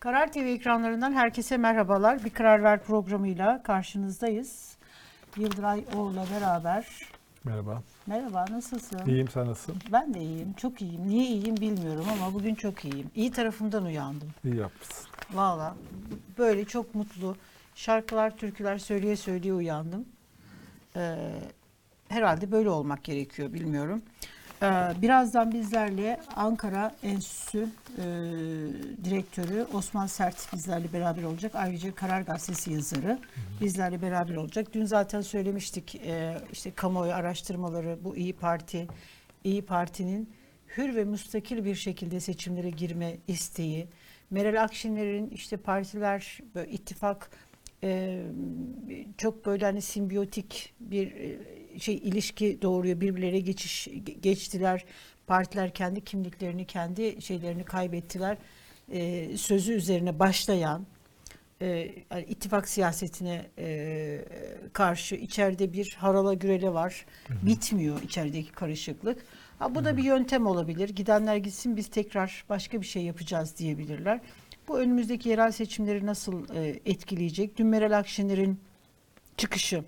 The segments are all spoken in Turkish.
Karar TV ekranlarından herkese merhabalar. Bir Karar Ver programıyla karşınızdayız. Yıldıray Oğur'la beraber. Merhaba. Merhaba, nasılsın? İyiyim sen nasılsın? Ben de iyiyim, çok iyiyim. Niye iyiyim bilmiyorum ama bugün çok iyiyim. İyi tarafından uyandım. İyi yapmışsın. Valla böyle çok mutlu. Şarkılar, türküler söyleye söyleye uyandım. Ee, herhalde böyle olmak gerekiyor, bilmiyorum. Ee, birazdan bizlerle Ankara Enstitüsü e, direktörü Osman Sert bizlerle beraber olacak. Ayrıca Karar Gazetesi yazarı bizlerle beraber olacak. Dün zaten söylemiştik e, işte kamuoyu araştırmaları bu İyi Parti, İyi Parti'nin hür ve müstakil bir şekilde seçimlere girme isteği, Meral Akşener'in işte partiler ittifak e, çok böyle hani simbiyotik bir e, şey ilişki doğuruyor. Birbirlere geçiş geçtiler. Partiler kendi kimliklerini, kendi şeylerini kaybettiler. E, sözü üzerine başlayan e, yani ittifak siyasetine e, karşı içeride bir harala gürele var. Bitmiyor içerideki karışıklık. Ha, bu da bir yöntem olabilir. Gidenler gitsin biz tekrar başka bir şey yapacağız diyebilirler. Bu önümüzdeki yerel seçimleri nasıl e, etkileyecek? Dün Meral Akşener'in çıkışı.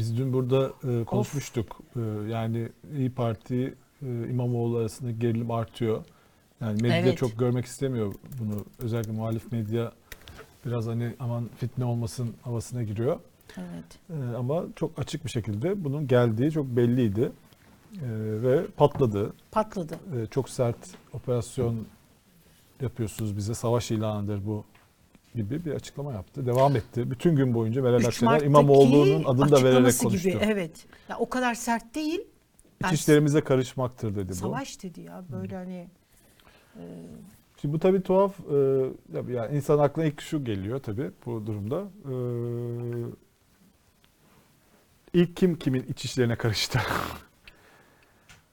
Biz dün burada e, konuşmuştuk. E, yani İyi Parti e, İmamoğlu arasında gerilim artıyor. Yani medya Evet. çok görmek istemiyor bunu. Özellikle muhalif medya biraz hani aman fitne olmasın havasına giriyor. Evet. E, ama çok açık bir şekilde bunun geldiği çok belliydi. E, ve patladı. Patladı. E, çok sert operasyon yapıyorsunuz bize. Savaş ilanıdır bu gibi bir açıklama yaptı. Devam etti. Bütün gün boyunca Meral 3 Akşener İmamoğlu'nun adını da vererek konuştu. Gibi, evet. Ya o kadar sert değil. İçişlerimize karışmaktır dedi bu. Savaş dedi ya böyle hani e, Şimdi bu tabii tuhaf. e, yani insan aklına ilk şu geliyor tabii bu durumda. E, ilk kim kimin iç işlerine karıştı?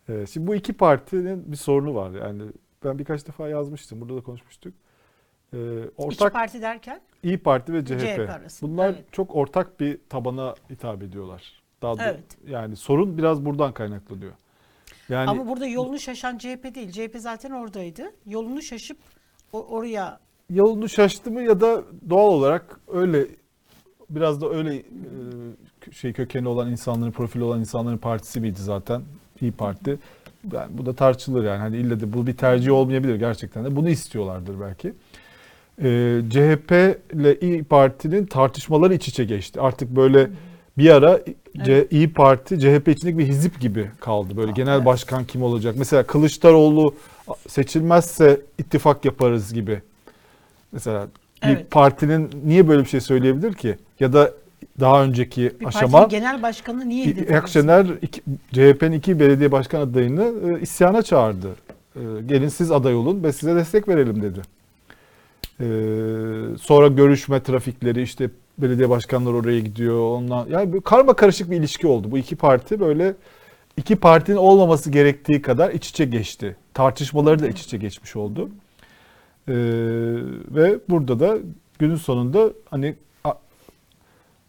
E, şimdi bu iki partinin bir sorunu var. Yani ben birkaç defa yazmıştım. Burada da konuşmuştuk. E, iki ortak parti derken İyi Parti ve CHP. CHP arasında, Bunlar evet. çok ortak bir tabana hitap ediyorlar. Daha da- Evet. yani sorun biraz buradan kaynaklanıyor. Yani ama burada yolunu şaşan CHP değil. CHP zaten oradaydı. Yolunu şaşıp o- oraya yolunu şaştı mı ya da doğal olarak öyle biraz da öyle e, şey kökeni olan insanların profili olan insanların partisi miydi zaten İyi Parti. Yani bu da tartışılır yani hani illa da bu bir tercih olmayabilir gerçekten de bunu istiyorlardır belki. Ee, CHP ile İyi Parti'nin tartışmaları iç içe geçti. Artık böyle bir ara C- İyi Parti CHP içindeki bir hizip gibi kaldı. Böyle genel evet. başkan kim olacak? Mesela Kılıçdaroğlu seçilmezse ittifak yaparız gibi. Mesela bir Evet. partinin niye böyle bir şey söyleyebilir ki? Ya da daha önceki bir aşama genel başkanı niye Akşener CHP'nin iki belediye başkan adayını e, isyana çağırdı. E, gelin siz aday olun ve size destek verelim dedi. E, sonra görüşme trafikleri işte belediye başkanları oraya gidiyor. Ondan yani bir karma karışık bir ilişki oldu. Bu iki parti böyle iki partinin olmaması gerektiği kadar iç içe geçti. Tartışmaları da iç içe geçmiş oldu. E, ve burada da günün sonunda hani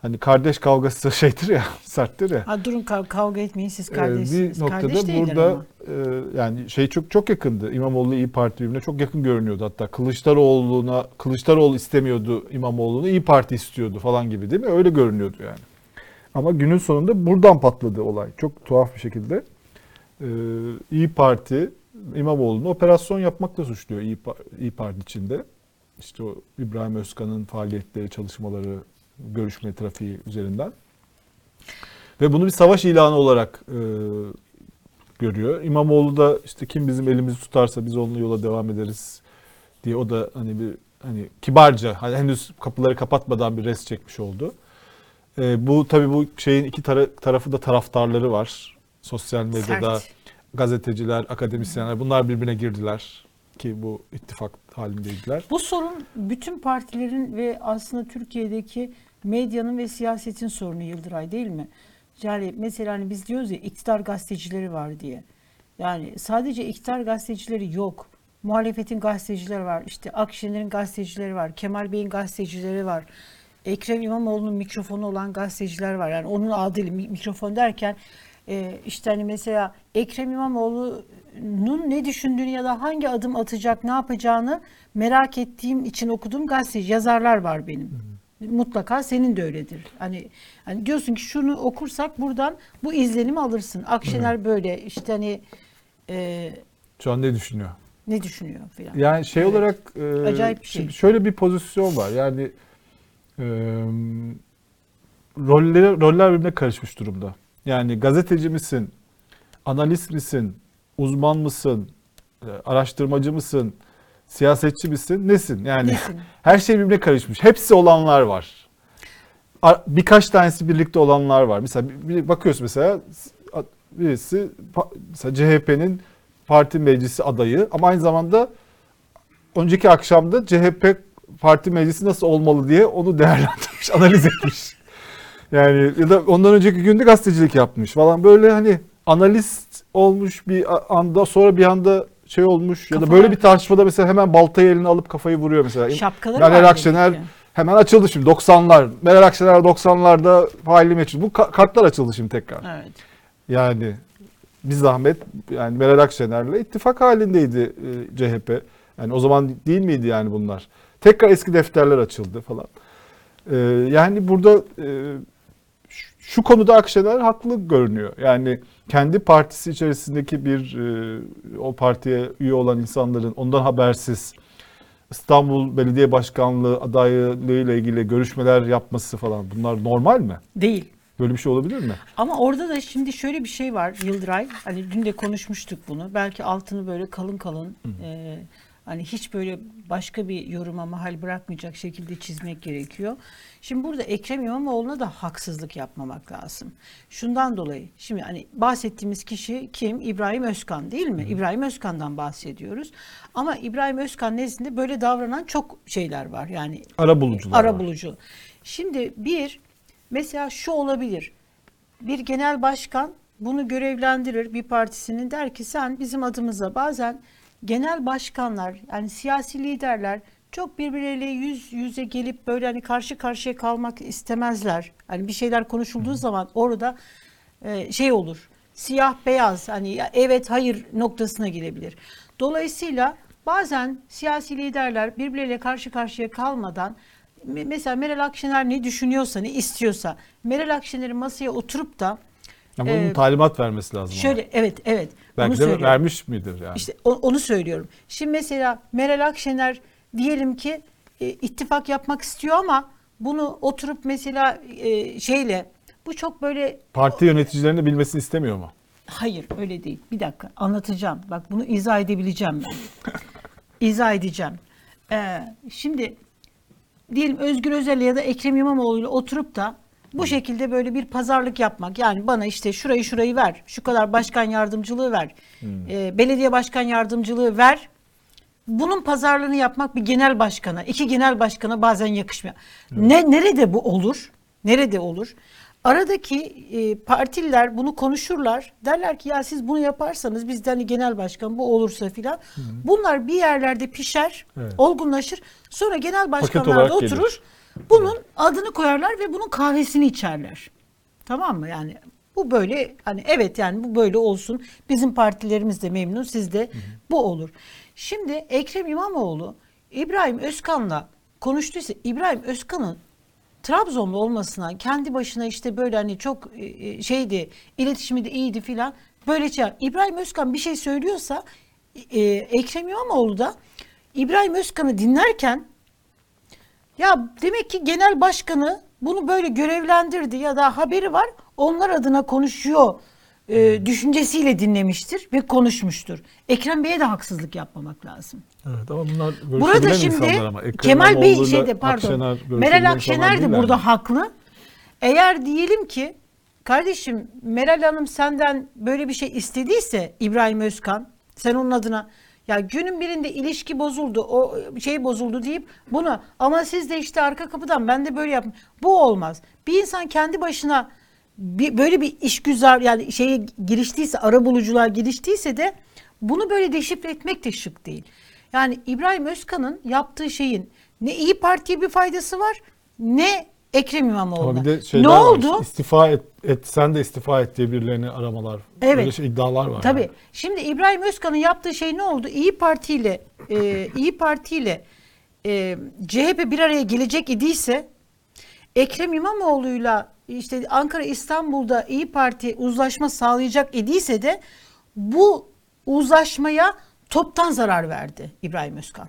hani kardeş kavgası şeydir ya serttir ya. Ha, durun kav- kavga etmeyin siz Ee, kardeşsiniz. bir noktada Kardeş burada ama. e, yani şey çok çok yakındı. İmamoğlu İyi Parti birbirine çok yakın görünüyordu hatta. Kılıçdaroğlu'na Kılıçdaroğlu istemiyordu İmamoğlu'nu, İyi Parti istiyordu falan gibi değil mi? Öyle görünüyordu yani. Ama günün sonunda buradan patladı olay. Çok tuhaf bir şekilde. Ee, İyi Parti İmamoğlu'nu operasyon yapmakla suçluyor İyi, İyi Parti içinde. İşte o İbrahim Özkan'ın faaliyetleri, çalışmaları, görüşme trafiği üzerinden. Ve bunu bir savaş ilanı olarak e, görüyor. İmamoğlu da işte kim bizim elimizi tutarsa biz onunla yola devam ederiz diye o da hani bir hani kibarca hani henüz kapıları kapatmadan bir res çekmiş oldu. E, bu tabii bu şeyin iki tara- tarafı da taraftarları var. Sosyal medyada Sert. gazeteciler, akademisyenler bunlar birbirine girdiler ki bu ittifak halindeydiler. Bu sorun bütün partilerin ve aslında Türkiye'deki medyanın ve siyasetin sorunu Yıldıray değil mi? Yani mesela hani biz diyoruz ya iktidar gazetecileri var diye. Yani sadece iktidar gazetecileri yok. Muhalefetin gazetecileri var. İşte Akşener'in gazetecileri var. Kemal Bey'in gazetecileri var. Ekrem İmamoğlu'nun mikrofonu olan gazeteciler var. Yani onun adıyla mi- mikrofon derken e, işte hani mesela Ekrem İmamoğlu Erdoğan'ın ne düşündüğünü ya da hangi adım atacak, ne yapacağını merak ettiğim için okuduğum gazeteci yazarlar var benim. Mutlaka senin de öyledir. Hani hani diyorsun ki şunu okursak buradan bu izlenimi alırsın. Akşener böyle işte hani e, Şu an ne düşünüyor? ne düşünüyor filan. Yani şey Evet. olarak e, Acayip bir şey. şöyle bir pozisyon var. Yani e, rolleri roller birbirine karışmış durumda. Yani gazeteci misin? Analist misin? Uzman mısın? e, Araştırmacı mısın? Siyasetçi misin? Nesin? Yani Nesin? her şey birbirine karışmış. Hepsi olanlar var. Birkaç tanesi birlikte olanlar var. Mesela bir- bakıyorsun mesela birisi mesela CHP'nin parti meclisi adayı ama aynı zamanda önceki akşamda CHP parti meclisi nasıl olmalı diye onu değerlendirmiş, analiz etmiş. Yani ya da ondan önceki günde gazetecilik yapmış falan böyle hani analist olmuş bir anda sonra bir anda şey olmuş ya da Kafalar- böyle bir tartışmada mesela hemen baltayı eline alıp kafayı vuruyor mesela. Şapkaları Meral var Akşener ki. hemen açıldı şimdi 90'lar. Meral Akşener 90'larda faili meçhul. Bu ka- kartlar açıldı şimdi tekrar. Evet. Yani bir zahmet yani Meral Akşener'le ittifak halindeydi e, CHP. Yani o zaman değil miydi yani bunlar? Tekrar eski defterler açıldı falan. E, yani burada e, şu- konuda Akşener haklı görünüyor. Yani kendi partisi içerisindeki bir e, o partiye üye olan insanların ondan habersiz İstanbul Belediye Başkanlığı adaylığıyla ilgili görüşmeler yapması falan bunlar normal mi? Değil. Böyle bir şey olabilir mi? Ama orada da şimdi şöyle bir şey var Yıldıray. Hani dün de konuşmuştuk bunu. Belki altını böyle kalın kalın e, hani hiç böyle başka bir yoruma mahal bırakmayacak şekilde çizmek gerekiyor. Şimdi burada Ekrem İmamoğlu'na da haksızlık yapmamak lazım. Şundan dolayı şimdi hani bahsettiğimiz kişi kim? İbrahim Özkan değil mi? İbrahim Özkan'dan bahsediyoruz. Ama İbrahim Özkan nezdinde böyle davranan çok şeyler var. Yani Ara bulucular ara var. bulucu. Şimdi bir mesela şu olabilir. Bir genel başkan bunu görevlendirir bir partisinin der ki sen bizim adımıza bazen genel başkanlar yani siyasi liderler çok birbirleriyle yüz yüze gelip böyle hani karşı karşıya kalmak istemezler. Hani bir şeyler konuşulduğu zaman orada e, şey olur. Siyah beyaz hani evet hayır noktasına gidebilir. Dolayısıyla bazen siyasi liderler birbirleriyle karşı karşıya kalmadan me- mesela Meral Akşener ne düşünüyorsa ne istiyorsa Meral Akşener'in masaya oturup da Ama onun Ee, talimat vermesi lazım. ona. şöyle evet evet onu Belki de söylüyorum. vermiş midir yani? İşte o- onu söylüyorum. Şimdi mesela Meral Akşener diyelim ki e, ittifak yapmak istiyor ama bunu oturup mesela e, şeyle bu çok böyle Parti yöneticilerinin de bilmesini istemiyor mu? hayır öyle değil. Bir dakika anlatacağım. Bak bunu izah edebileceğim ben. izah edeceğim. Ee, şimdi diyelim Özgür Özel ya da Ekrem İmamoğlu ile oturup da bu şekilde böyle bir pazarlık yapmak. Yani bana işte şurayı şurayı ver. Şu kadar başkan yardımcılığı ver. e, belediye başkan yardımcılığı ver. Bunun pazarlığını yapmak bir genel başkana, iki genel başkana bazen yakışmıyor. Ne nerede bu olur? Nerede olur? Aradaki e, partililer bunu konuşurlar. Derler ki ya siz bunu yaparsanız biz de hani genel başkan bu olursa filan. Bunlar bir yerlerde pişer, Evet. olgunlaşır. Sonra genel başkanlar olarak da oturur. gelir. Bunun adını koyarlar ve bunun kahvesini içerler. Tamam mı? Yani bu böyle hani evet yani bu böyle olsun. Bizim partilerimiz de memnun, siz de bu olur. Şimdi Ekrem İmamoğlu İbrahim Özkan'la konuştuysa İbrahim Özkan'ın Trabzonlu olmasına kendi başına işte böyle hani çok e, e, şeydi iletişimi de iyiydi filan böyle şey. İbrahim Özkan bir şey söylüyorsa e, Ekrem İmamoğlu da İbrahim Özkan'ı dinlerken ya demek ki genel başkanı bunu böyle görevlendirdi ya da haberi var onlar adına konuşuyor e, düşüncesiyle dinlemiştir ve konuşmuştur. Ekrem Bey'e de haksızlık yapmamak lazım. Evet ama bunlar Burada şimdi Kemal Bey şeyde pardon Meral Akşener de burada haklı. Eğer diyelim ki kardeşim Meral Hanım senden böyle bir şey istediyse İbrahim Özkan sen onun adına ya günün birinde ilişki bozuldu o şey bozuldu deyip bunu ama siz de işte arka kapıdan ben de böyle yaptım. Bu olmaz. Bir insan kendi başına bir, böyle bir işgüzar yani şeye giriştiyse ara bulucular giriştiyse de bunu böyle deşifre etmek de şık değil. Yani İbrahim Özkan'ın yaptığı şeyin ne İyi Parti'ye bir faydası var ne Ekrem İmamoğlu'na. Ama bir de şeyler ne var. oldu? İstifa et, et, sen de istifa et diye birilerini aramalar. Evet. Böyle şey, iddialar var. Tabii. yani. Şimdi İbrahim Özkan'ın yaptığı şey ne oldu? İyi Parti ile e, İyi Parti ile e, CHP bir araya gelecek idiyse Ekrem İmamoğlu'yla işte Ankara İstanbul'da İyi Parti uzlaşma sağlayacak idiyse de bu uzlaşmaya toptan zarar verdi İbrahim Özkan.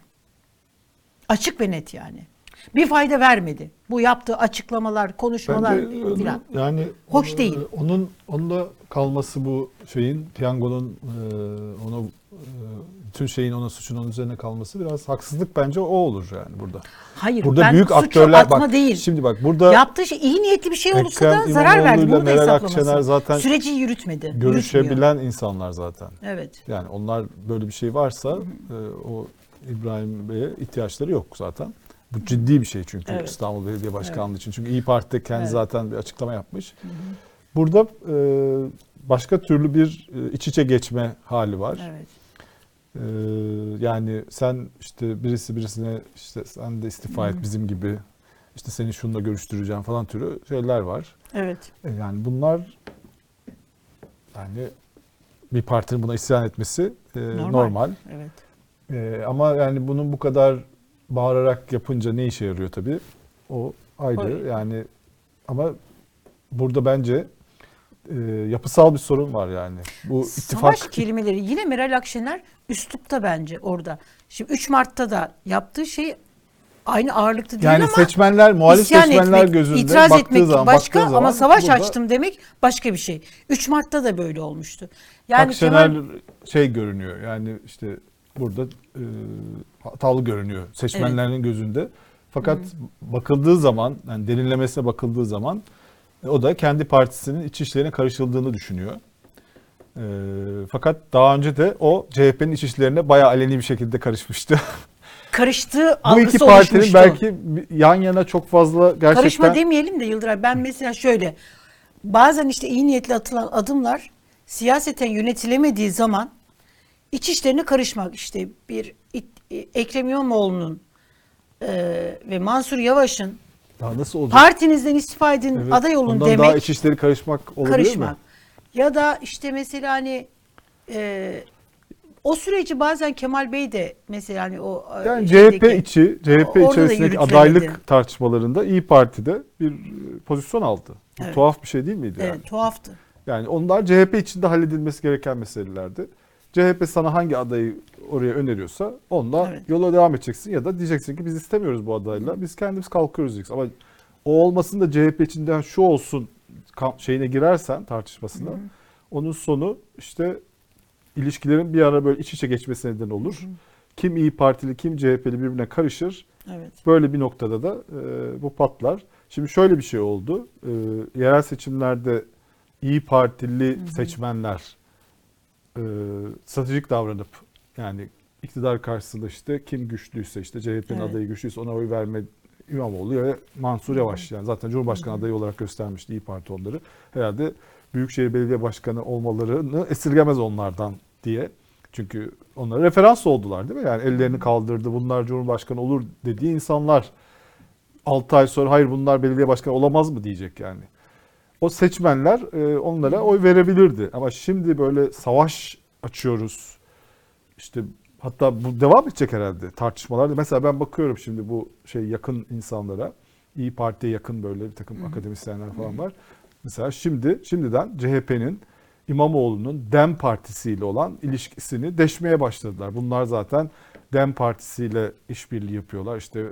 Açık ve net yani. Bir fayda vermedi. Bu yaptığı açıklamalar, konuşmalar Bence onun- filan. yani Hoş e, değil. Onun onda kalması bu şeyin piyangonun e, ona e, bütün şeyin ona suçun onun üzerine kalması biraz haksızlık bence o olur yani burada. Hayır, Burada ben büyük suçu aktörler atma bak değil. şimdi bak burada Yaptığı şey iyi niyetli bir şey olursa Ekrem da zarar verdi. Bunu da hesaplaması. Zaten Süreci yürütmedi. Yürütmüyor. görüşebilen insanlar zaten. Evet. Yani onlar böyle bir şey varsa e, o İbrahim Bey'e ihtiyaçları yok zaten. Bu ciddi bir şey çünkü Evet. İstanbul Belediye Başkanlığı için. Çünkü İyi Parti'de kendi Evet. zaten bir açıklama yapmış. Burada e, başka türlü bir e, iç içe geçme hali var. Evet. E, yani sen işte birisi birisine işte sen de istifa et bizim gibi işte seni şununla görüştüreceğim falan türü şeyler var. Evet. E, Yani bunlar yani bir partinin buna isyan etmesi e, Normal. normal. Evet. E, ama yani bunun bu kadar bağırarak yapınca ne işe yarıyor tabii? O ayrı. Öyle. Yani ama burada bence e, yapısal bir sorun var yani. Bu ittifak Savaş kelimeleri yine Meral Akşener üslupta bence orada. Şimdi 3 Mart'ta da yaptığı şey aynı ağırlıkta değil yani ama seçmenler, muhalif seçmenler etmek, gözünde itiraz baktığı etmek zaman, başka baktığı ama zaman savaş burada açtım demek başka bir şey. 3 Mart'ta da böyle olmuştu. Yani Akşener Kemal şey görünüyor yani işte burada e, hatalı görünüyor seçmenlerin gözünde. Fakat bakıldığı zaman yani derinlemesine bakıldığı zaman e, o da kendi partisinin iç işlerine karışıldığını düşünüyor. E, fakat daha önce de o CHP'nin iç işlerine bayağı aleni bir şekilde karışmıştı. karıştığı Bu algısı iki partinin oluşmuştu. belki yan yana çok fazla gerçekten Karışma demeyelim de Yıldıray. Ben mesela şöyle bazen işte iyi niyetli atılan adımlar siyaseten yönetilemediği zaman iç işlerine karışmak işte bir Ekrem İmamoğlu'nun eee, ve Mansur Yavaş'ın daha nasıl olacak? partinizden istifa edin Evet, aday olun ondan demek daha iç işleri karışmak olabilir karışmak. mi? Ya da işte mesela hani eee, o süreci bazen Kemal Bey de mesela hani o e, Yani şeydeki- CHP içi, CHP içerisindeki adaylık tartışmalarında İyi Parti'de bir e, pozisyon aldı. Bu Evet. tuhaf bir şey değil miydi Evet, yani? tuhaftı. Yani onlar CHP içinde halledilmesi gereken meselelerdi. CHP sana hangi adayı oraya öneriyorsa onunla Evet. yola devam edeceksin ya da diyeceksin ki biz istemiyoruz bu adayla. Biz kendimiz kalkıyoruz diyeceksin. Ama o olmasın da CHP içinden şu olsun şeyine girersen tartışmasına onun sonu işte ilişkilerin bir ara böyle iç içe geçmesine neden olur. Kim İyi Partili kim CHP'li birbirine karışır. Evet. Böyle bir noktada da e, bu patlar. Şimdi şöyle bir şey oldu. E, yerel seçimlerde İyi Partili seçmenler e, stratejik davranıp yani iktidar karşısında işte kim güçlüyse işte CHP'nin Evet. adayı güçlüyse ona oy verme İmamoğlu ve Mansur Yavaş yani zaten Cumhurbaşkanı adayı olarak göstermişti İyi Parti onları. Herhalde Büyükşehir Belediye Başkanı olmalarını esirgemez onlardan diye. Çünkü onlara referans oldular değil mi? Yani ellerini kaldırdı bunlar Cumhurbaşkanı olur dediği insanlar 6 ay sonra hayır bunlar belediye başkanı olamaz mı diyecek yani. O seçmenler e, onlara oy verebilirdi. Ama şimdi böyle savaş açıyoruz. İşte hatta bu devam edecek herhalde tartışmalarda. Mesela ben bakıyorum şimdi bu şey yakın insanlara. İyi Parti'ye yakın böyle bir takım akademisyenler falan var. Mesela şimdi şimdiden CHP'nin İmamoğlu'nun DEM Partisi ile olan ilişkisini deşmeye başladılar. Bunlar zaten DEM Partisi ile işbirliği yapıyorlar. İşte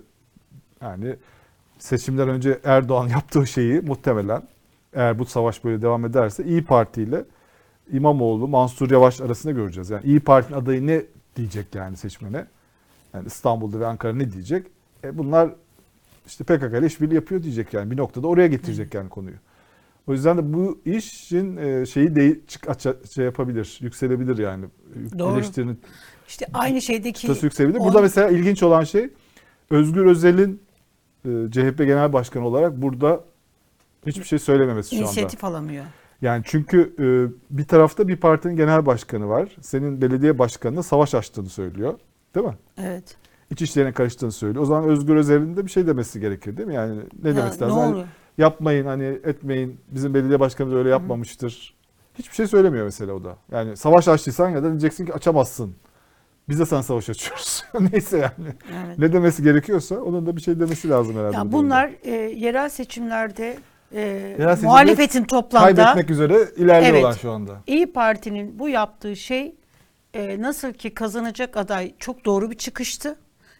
yani seçimden önce Erdoğan yaptığı şeyi muhtemelen eğer bu savaş böyle devam ederse İyi Parti ile İmamoğlu, Mansur Yavaş arasında göreceğiz. Yani İyi Parti'nin adayı ne diyecek yani seçmene? Yani İstanbul'da ve Ankara ne diyecek? E bunlar işte PKK ile işbirliği yapıyor diyecek yani. Bir noktada oraya getirecek yani konuyu. O yüzden de bu işin e, şeyi de şey yapabilir, yükselebilir yani. Doğru. Eleştirinin İşte aynı şeydeki yükselebilir. on- Burada mesela ilginç olan şey Özgür Özel'in e, CHP Genel Başkanı olarak burada hiçbir şey söylememesi şu anda. inisiyatif alamıyor. Yani çünkü e, bir tarafta bir partinin genel başkanı var. Senin belediye başkanına savaş açtığını söylüyor. Değil mi? Evet. iç işlerine karıştığını söylüyor. O zaman Özgür Özel'in de bir şey demesi gerekir değil mi? Yani ne Ya, demesi ne lazım? Hani yapmayın hani etmeyin. Bizim belediye başkanımız öyle yapmamıştır. Hiçbir şey söylemiyor mesela o da. Yani savaş açtıysan ya da diyeceksin ki açamazsın. Biz de sana savaş açıyoruz. Neyse yani. Evet. Ne demesi gerekiyorsa onun da bir şey demesi lazım herhalde. Ya bunlar e, yerel seçimlerde e, seçimde muhalefetin toplamda kaybetmek üzere ilerliyorlar Evet. şu anda. İyi Parti'nin bu yaptığı şey e, nasıl ki kazanacak aday çok doğru bir çıkıştı.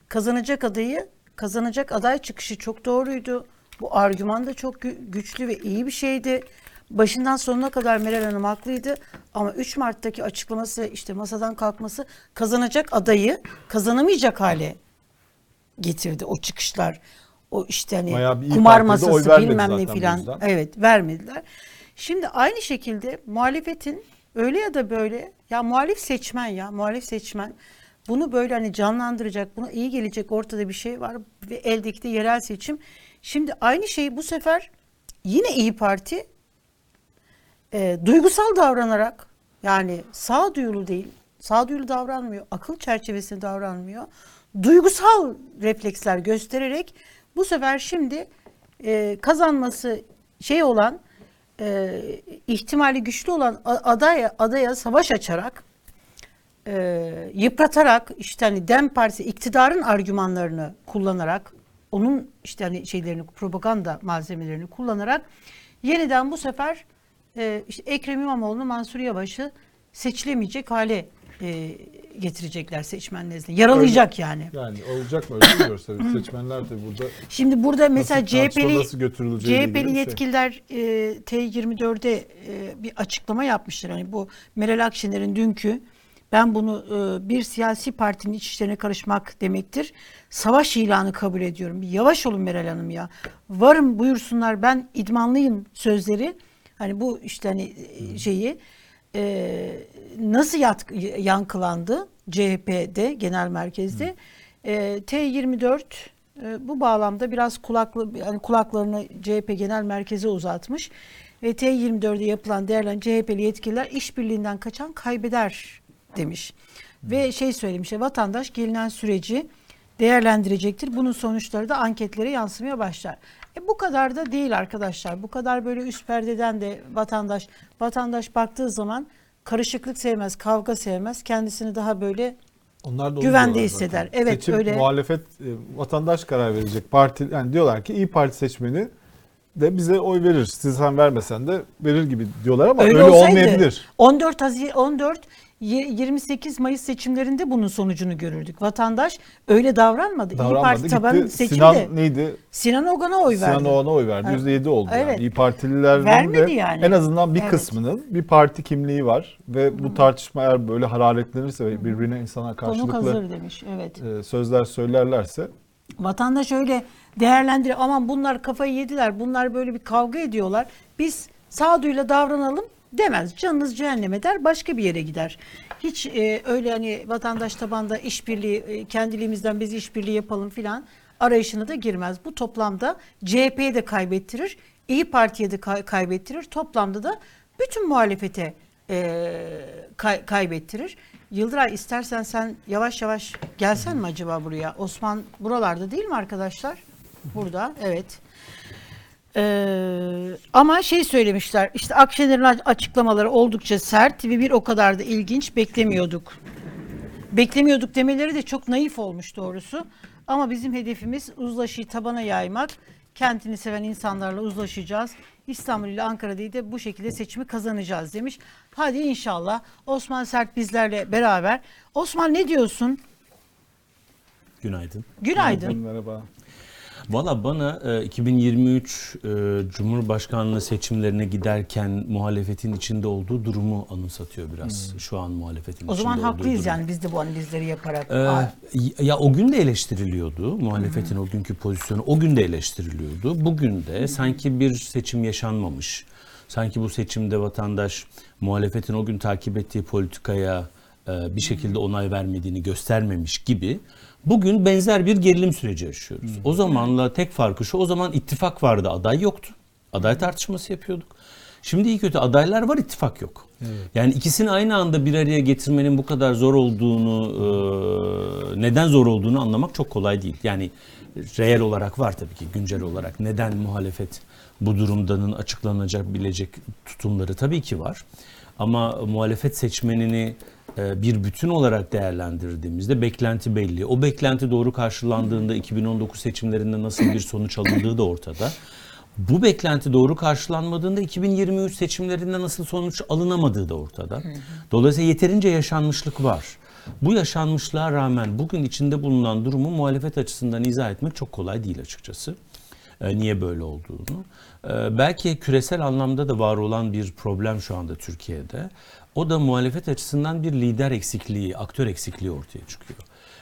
Kazanacak adayı, kazanacak aday çıkışı çok doğruydu. Bu argüman da çok gü- güçlü ve iyi bir şeydi. Başından sonuna kadar Meral Hanım haklıydı. Ama 3 Mart'taki açıklaması işte masadan kalkması kazanacak adayı kazanamayacak hale getirdi o çıkışlar. O işte hani kumar masası bilmem ne filan. Evet vermediler. Şimdi aynı şekilde muhalefetin öyle ya da böyle ya muhalif seçmen ya muhalif seçmen bunu böyle hani canlandıracak buna iyi gelecek ortada bir şey var ve eldeki de yerel seçim. Şimdi aynı şeyi bu sefer yine İyi Parti e, duygusal davranarak yani sağduyulu değil, sağduyulu davranmıyor, akıl çerçevesinde davranmıyor. Duygusal refleksler göstererek bu sefer şimdi e, kazanması şey olan e, ihtimali güçlü olan adaya adaya savaş açarak e, yıpratarak işte hani Dem Partisi iktidarın argümanlarını kullanarak onun işte hani şeylerini propaganda malzemelerini kullanarak yeniden bu sefer e, işte Ekrem İmamoğlu Mansur Yavaş'ı seçilemeyecek hale e, getirecekler seçmen nezdinde. Yaralayacak yani. Yani olacak mı öyle tabii. Seçmenler de burada Şimdi burada mesela nasıl, CHP'li nasıl CHP'li yetkililer e, T24'e e, bir açıklama yapmışlar. Hani bu Meral Akşener'in dünkü ben bunu e, bir siyasi partinin iç işlerine karışmak demektir. Savaş ilanı kabul ediyorum. Bir yavaş olun Meral Hanım ya. Varım buyursunlar ben idmanlıyım sözleri. Hani bu işte hani e, şeyi e, nasıl yat, yankılandı CHP'de genel merkezde. E, T24 e, bu bağlamda biraz kulaklı yani kulaklarını CHP genel merkeze uzatmış ve T24'de yapılan değerlendirme CHP'li yetkililer işbirliğinden kaçan kaybeder demiş. Ve şey söylemiş ya, vatandaş gelinen süreci değerlendirecektir. Bunun sonuçları da anketlere yansımaya başlar. E bu kadar da değil arkadaşlar. Bu kadar böyle üst perdeden de vatandaş vatandaş baktığı zaman karışıklık sevmez, kavga sevmez. Kendisini daha böyle Onlar da Güvende hisseder. zaten. Evet, Seçim, öyle. muhalefet, e, vatandaş karar verecek. Parti yani diyorlar ki İyi Parti seçmeni de bize oy verir. Siz sen vermesen de verir gibi diyorlar ama öyle, olsaydı, olmayabilir. 14 Haziran 14 y- 28 Mayıs seçimlerinde bunun sonucunu görürdük. Vatandaş öyle davranmadı. İyi Davranmadı. Parti tabanı seçimde Sinan Sinan, neydi? Ogan'a oy verdi. Sinan Oğan'a oy verdi. Evet. %7 oldu yani. Evet. İyi Partililerin Vermedi de yani. en azından bir Evet. kısmının bir parti kimliği var ve bu tartışma eğer böyle hararetlenirse ve birbirine Konuk karşılıklı hazır demiş. Evet. e, sözler söylerlerse Vatandaş öyle değerlendir. Aman bunlar kafayı yediler. Bunlar böyle bir kavga ediyorlar. Biz sağduyuyla davranalım demez. Canınız cehenneme der. Başka bir yere gider. Hiç e, öyle hani vatandaş tabanda işbirliği e, kendiliğimizden biz işbirliği yapalım filan arayışına da girmez. Bu toplamda CHP'ye de kaybettirir. İyi Parti'ye de kay- kaybettirir. Toplamda da bütün muhalefete e, kay- kaybettirir. Yıldıray istersen sen yavaş yavaş gelsen mi acaba buraya? Osman buralarda değil mi arkadaşlar? Burada evet. Ee, ama şey söylemişler işte Akşener'in açıklamaları oldukça sert ve bir o kadar da ilginç beklemiyorduk. Beklemiyorduk demeleri de çok naif olmuş doğrusu. Ama bizim hedefimiz uzlaşıyı tabana yaymak. Kentini seven insanlarla uzlaşacağız. İstanbul ile Ankara değil de bu şekilde seçimi kazanacağız demiş. Hadi inşallah Osman Sert bizlerle beraber. Osman ne diyorsun? Günaydın. Günaydın. merhaba. Valla bana e, 2023 e, Cumhurbaşkanlığı seçimlerine giderken muhalefetin içinde olduğu durumu anımsatıyor biraz. Şu an muhalefetin O zaman içinde olduğu haklıyız durum. yani biz de bu analizleri yaparak. Ee, ya o gün de eleştiriliyordu muhalefetin o günkü pozisyonu o gün de eleştiriliyordu. Bugün de sanki bir seçim yaşanmamış. Sanki bu seçimde vatandaş muhalefetin o gün takip ettiği politikaya e, bir şekilde onay vermediğini göstermemiş gibi bugün benzer bir gerilim süreci yaşıyoruz. O zamanla tek farkı şu o zaman ittifak vardı aday yoktu. Aday tartışması yapıyorduk. Şimdi iyi kötü adaylar var, ittifak yok. Yani ikisini aynı anda bir araya getirmenin bu kadar zor olduğunu, e, neden zor olduğunu anlamak çok kolay değil. Yani reel olarak var tabii ki güncel olarak. Neden muhalefet bu durumdanın açıklanacak bilecek tutumları tabii ki var. Ama muhalefet seçmenini bir bütün olarak değerlendirdiğimizde beklenti belli. O beklenti doğru karşılandığında 2019 seçimlerinde nasıl bir sonuç alındığı da ortada. Bu beklenti doğru karşılanmadığında 2023 seçimlerinde nasıl sonuç alınamadığı da ortada. Dolayısıyla yeterince yaşanmışlık var. Bu yaşanmışlığa rağmen bugün içinde bulunan durumu muhalefet açısından izah etmek çok kolay değil açıkçası. E, niye böyle olduğunu. E, belki küresel anlamda da var olan bir problem şu anda Türkiye'de. O da muhalefet açısından bir lider eksikliği, aktör eksikliği ortaya çıkıyor.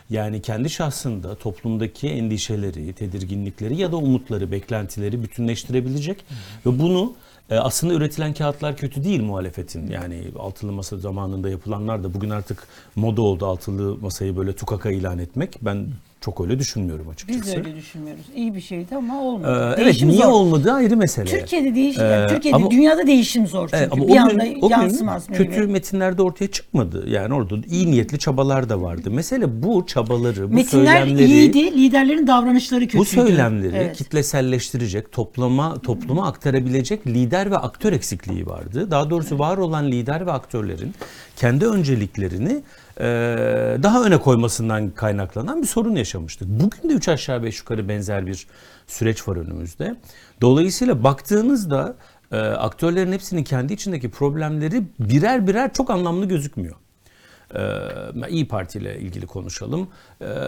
Yani kendi şahsında toplumdaki endişeleri, tedirginlikleri ya da umutları, beklentileri bütünleştirebilecek ve bunu e, aslında üretilen kağıtlar kötü değil muhalefetin. Yani altılı masa zamanında yapılanlar da bugün artık moda oldu altılı masayı böyle tukaka ilan etmek. Ben çok öyle düşünmüyorum açıkçası. Biz de öyle düşünmüyoruz. İyi bir şeydi ama olmadı. Ee, evet niye zor. olmadığı ayrı mesele. Türkiye'de değişim, Ee, Türkiye'de ama- dünyada değişim zor çünkü. Evet, ama bir anda o yansımaz meyve. kötü metinlerde ortaya çıkmadı. Yani orada iyi niyetli çabalar da vardı. Mesele bu çabaları, bu Metinler söylemleri, iyiydi, liderlerin davranışları kötüydü. bu söylemleri Evet. kitleselleştirecek, toplama topluma aktarabilecek lider ve aktör eksikliği vardı. Daha doğrusu var olan lider ve aktörlerin kendi önceliklerini daha öne koymasından kaynaklanan bir sorun yaşamıştık. Bugün de üç aşağı beş yukarı benzer bir süreç var önümüzde. Dolayısıyla baktığınızda e, aktörlerin hepsinin kendi içindeki problemleri birer birer çok anlamlı gözükmüyor. Ee, İyi Parti ile ilgili konuşalım.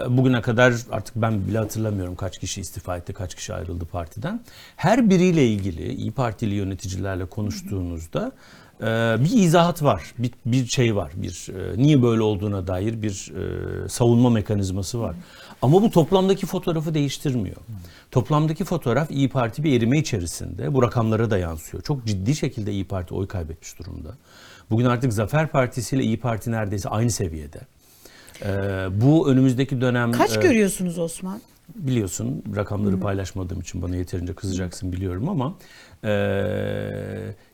Bugüne kadar artık ben bile hatırlamıyorum kaç kişi istifa etti, kaç kişi ayrıldı partiden. Her biriyle ilgili İyi Partili yöneticilerle konuştuğunuzda e, bir izahat var, bir, bir şey var, bir e, niye böyle olduğuna dair bir e, savunma mekanizması var. Ama bu toplamdaki fotoğrafı değiştirmiyor. Toplamdaki fotoğraf İyi Parti bir erime içerisinde. Bu rakamlara da yansıyor. Çok ciddi şekilde İyi Parti oy kaybetmiş durumda. Bugün artık Zafer Partisi ile İyi Parti neredeyse aynı seviyede. Ee, bu önümüzdeki dönem Kaç e, görüyorsunuz Osman? biliyorsun rakamları paylaşmadığım için bana yeterince kızacaksın biliyorum ama e,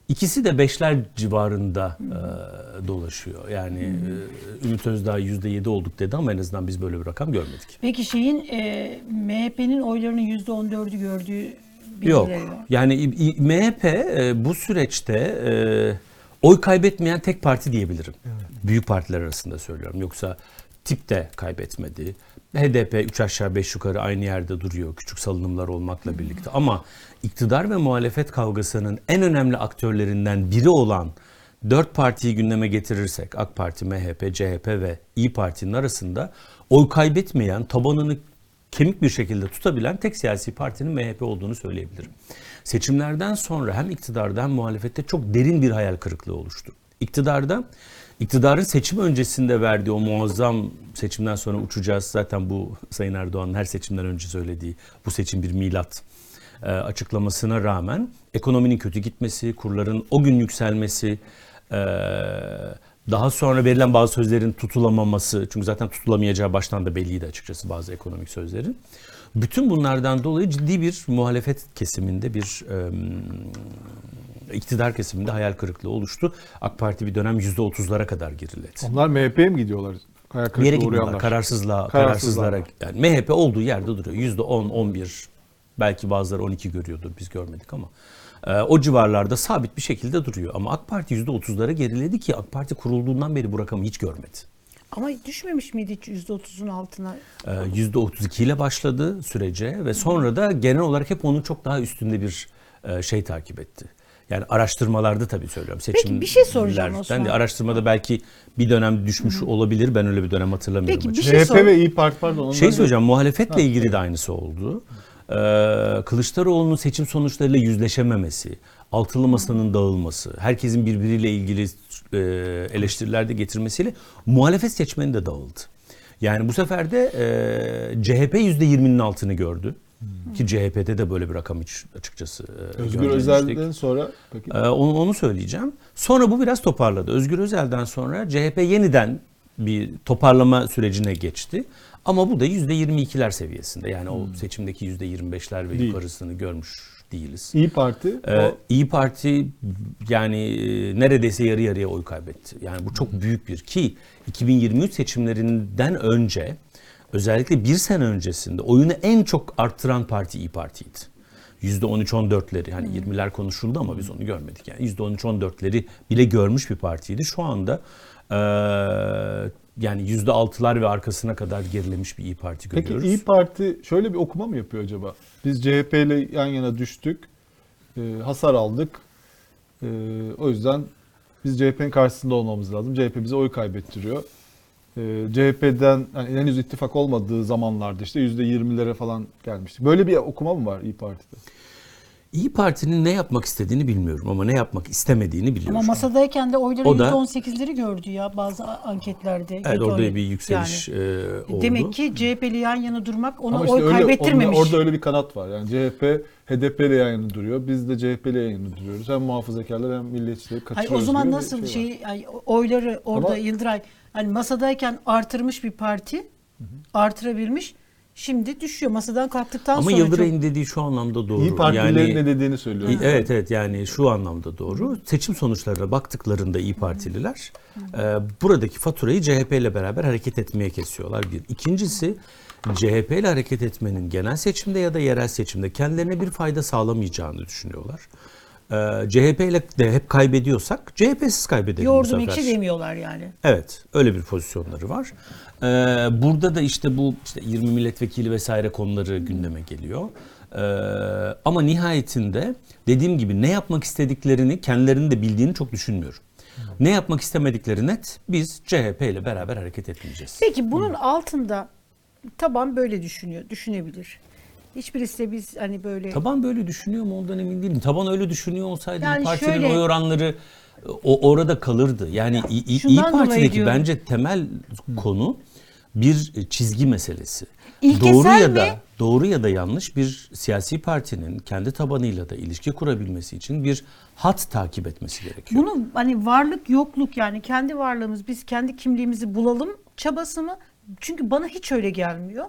ikisi de beşler civarında e, dolaşıyor. Yani e, Ümit Özdağ yüzde yedi olduk dedi ama en azından biz böyle bir rakam görmedik. Peki şeyin e, MHP'nin oylarının %14'ü gördüğü Yok. bilgileri var. Yani İ- İ- MHP e, bu süreçte e, oy kaybetmeyen tek parti diyebilirim. Büyük partiler arasında söylüyorum. Yoksa tip de kaybetmedi. HDP 3 aşağı 5 yukarı aynı yerde duruyor küçük salınımlar olmakla birlikte. Ama iktidar ve muhalefet kavgasının en önemli aktörlerinden biri olan dört partiyi gündeme getirirsek AK Parti, MHP, CHP ve İyi Parti'nin arasında oy kaybetmeyen, tabanını kemik bir şekilde tutabilen tek siyasi partinin MHP olduğunu söyleyebilirim. Seçimlerden sonra hem iktidarda hem muhalefette çok derin bir hayal kırıklığı oluştu. İktidarda iktidarın seçim öncesinde verdiği o muazzam seçimden sonra uçacağız. Zaten bu Sayın Erdoğan'ın her seçimden önce söylediği bu seçim bir milat e, açıklamasına rağmen ekonominin kötü gitmesi, kurların o gün yükselmesi, e, daha sonra verilen bazı sözlerin tutulamaması, çünkü zaten tutulamayacağı baştan da belliydi açıkçası bazı ekonomik sözlerin. Bütün bunlardan dolayı ciddi bir muhalefet kesiminde bir e, iktidar kesiminde hayal kırıklığı oluştu. AK Parti bir dönem %30'lara kadar geriledi. Onlar MHP'ye mi gidiyorlar? Hayal Bir yere gidiyorlar kararsızlığa, Kararsızlığa. kararsızlara. Yani MHP olduğu yerde duruyor. Yüzde 10, 11 belki bazıları 12 görüyordur biz görmedik ama. e, o civarlarda sabit bir şekilde duruyor. Ama AK Parti yüzde 30'lara geriledi ki AK Parti kurulduğundan beri bu rakamı hiç görmedi. Ama düşmemiş miydi hiç %30'un altına? Ee, %32 ile başladı sürece ve sonra da genel olarak hep onun çok daha üstünde bir e, şey takip etti. Yani araştırmalarda tabii söylüyorum. Peki, bir şey soracağım seçimlerden Osman. de araştırmada belki bir dönem düşmüş olabilir. Ben öyle bir dönem hatırlamıyorum. Peki, bir açıkçası. şey CHP sor- ve İyi Parti pardon. Şey söyleyeceğim muhalefetle ilgili de aynısı oldu. Ee, Kılıçdaroğlu'nun seçim sonuçlarıyla yüzleşememesi, altılı masanın dağılması, herkesin birbiriyle ilgili e, eleştiriler de getirmesiyle muhalefet seçmeni de dağıldı. Yani bu sefer de e, CHP %20'nin altını gördü. Ki CHP'de de böyle bir rakam hiç açıkçası e, Özgür. Özel'den sonra peki. Ee, onu, onu söyleyeceğim. Sonra bu biraz toparladı. Özgür Özel'den sonra CHP yeniden bir toparlama sürecine geçti. Ama bu da %22'ler seviyesinde. Yani o seçimdeki %25'ler ve Değil. yukarısını görmüş değiliz. İyi Parti Ee, o- İyi Parti yani e, neredeyse yarı yarıya oy kaybetti. Yani bu çok büyük bir ki 2023 seçimlerinden önce özellikle bir sene öncesinde oyunu en çok arttıran parti İyi Parti'ydi. %13-14'leri hani 20'ler konuşuldu ama biz onu görmedik. Yani %13-14'leri bile görmüş bir partiydi. Şu anda e, yani %6'lar ve arkasına kadar gerilemiş bir İyi Parti Peki görüyoruz. İyi Parti şöyle bir okuma mı yapıyor acaba? Biz CHP ile yan yana düştük, e, hasar aldık. E, o yüzden biz CHP'nin karşısında olmamız lazım. CHP bize oy kaybettiriyor. E, CHP'den yani henüz ittifak olmadığı zamanlarda işte %20'lere falan gelmişti. Böyle bir okuma mı var İyi Parti'de? İyi Parti'nin ne yapmak istediğini bilmiyorum ama ne yapmak istemediğini biliyorum. Ama masadayken de oyları O da- %18'leri gördü ya bazı anketlerde. Evet orada oy- bir yükseliş Yani. e, oldu. Demek ki CHP'li yan yana durmak ona Ama işte oy öyle, kaybettirmemiş. orada, orada öyle bir kanat var. Yani CHP HDP ile yan yana duruyor. Biz de CHP ile yan yana duruyoruz. Hem muhafazakarlar hem milliyetçileri Hayır, kaçırıyoruz. o zaman bir nasıl var. şey, ay, oyları orada Ama- Yıldıray hani masadayken artırmış bir parti artırabilmiş. Şimdi düşüyor masadan kalktıktan Ama sonra Yıldıray'ın dediği şu anlamda doğru. İyi Partililerin yani, ne dediğini söylüyor. Evet evet yani şu anlamda doğru. Seçim sonuçlarına baktıklarında İyi Partililer e, buradaki faturayı CHP ile beraber hareket etmeye kesiyorlar bir. İkincisi CHP ile hareket etmenin genel seçimde ya da yerel seçimde kendilerine bir fayda sağlamayacağını düşünüyorlar. E, CHP ile de hep kaybediyorsak CHP'siz kaybedelim bu yoğurdum sefer. ekşi demiyorlar yani. Evet, öyle bir pozisyonları var. Ee, burada da işte bu işte 20 milletvekili vesaire konuları gündeme geliyor. Ee, ama nihayetinde dediğim gibi ne yapmak istediklerini kendilerinin de bildiğini çok düşünmüyorum. Ne yapmak istemedikleri net. Biz CHP ile beraber hareket etmeyeceğiz. Peki bunun altında taban böyle düşünüyor, düşünebilir. Hiçbirisi de biz hani böyle Taban böyle düşünüyor mu ondan emin değilim. Taban öyle düşünüyor olsaydı Yani İYİ Parti'nin şöyle- oy oranları o orada kalırdı. Yani İ- İyi dolayı Parti'deki bence temel konu bir çizgi meselesi. İlkesel doğru ya mi? da doğru ya da yanlış bir siyasi partinin kendi tabanıyla da ilişki kurabilmesi için bir hat takip etmesi gerekiyor. Bunu hani varlık yokluk yani kendi varlığımız biz kendi kimliğimizi bulalım çabası mı? Çünkü bana hiç öyle gelmiyor.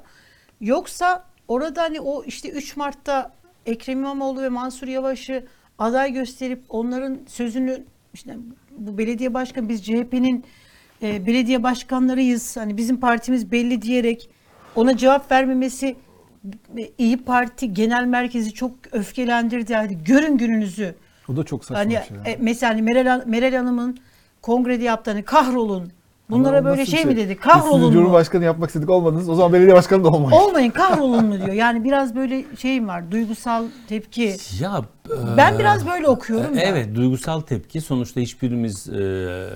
Yoksa orada hani o işte 3 Mart'ta Ekrem İmamoğlu ve Mansur Yavaş'ı aday gösterip onların sözünü işte bu belediye başkanı biz CHP'nin e, belediye başkanlarıyız. Hani bizim partimiz belli diyerek ona cevap vermemesi e, İyi Parti genel merkezi çok öfkelendirdi. Hadi görün gününüzü. O da çok saçma Hani bir şey. yani. e, mesela hani Meral, Meral Hanım'ın kongrede yaptığını kahrolun. Bunlara Ama böyle şey bir mi dedi? Biz Kahrolun mu? Cumhurbaşkanı yapmak istedik olmadınız. O zaman belediye başkanı da olmayın. Olmayın kahrolun mu diyor. Yani biraz böyle şeyim var. Duygusal tepki. Ya Ben e, biraz böyle okuyorum da. Evet, duygusal tepki. Sonuçta hiçbirimiz e,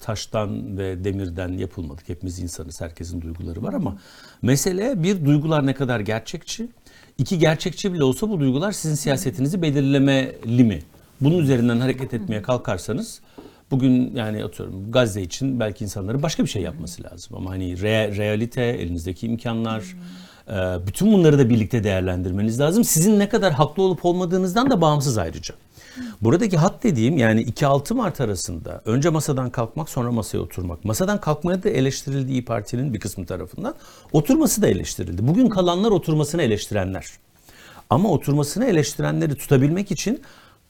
taştan ve demirden yapılmadık. Hepimiz insanız, herkesin duyguları var ama mesele bir duygular ne kadar gerçekçi, iki gerçekçi bile olsa bu duygular sizin siyasetinizi belirlemeli mi? Bunun üzerinden hareket etmeye kalkarsanız bugün yani atıyorum Gazze için belki insanların başka bir şey yapması lazım ama hani rea- realite, elinizdeki imkanlar, e, bütün bunları da birlikte değerlendirmeniz lazım. Sizin ne kadar haklı olup olmadığınızdan da bağımsız ayrıca. Buradaki hat dediğim yani 2-6 Mart arasında önce masadan kalkmak sonra masaya oturmak. Masadan kalkmaya da eleştirildi İYİ Parti'nin bir kısmı tarafından. Oturması da eleştirildi. Bugün kalanlar oturmasını eleştirenler. Ama oturmasını eleştirenleri tutabilmek için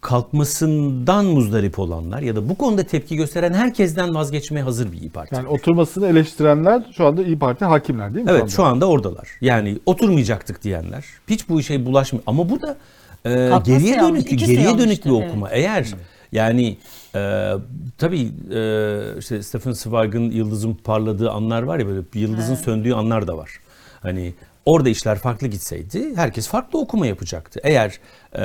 kalkmasından muzdarip olanlar ya da bu konuda tepki gösteren herkesten vazgeçmeye hazır bir İYİ Parti. Yani oturmasını eleştirenler şu anda İyi Parti hakimler değil mi? Evet anda? şu anda oradalar. Yani oturmayacaktık diyenler. Hiç bu işe bulaşmıyor. Ama bu da e, Kalkması geriye yanlış, dönük ikisi geriye dönük bir okuma. Eğer yani e, tabii e, işte Stephen Zweig'ın yıldızın parladığı anlar var ya böyle yıldızın söndüğü anlar da var. Hani orada işler farklı gitseydi herkes farklı okuma yapacaktı. Eğer e,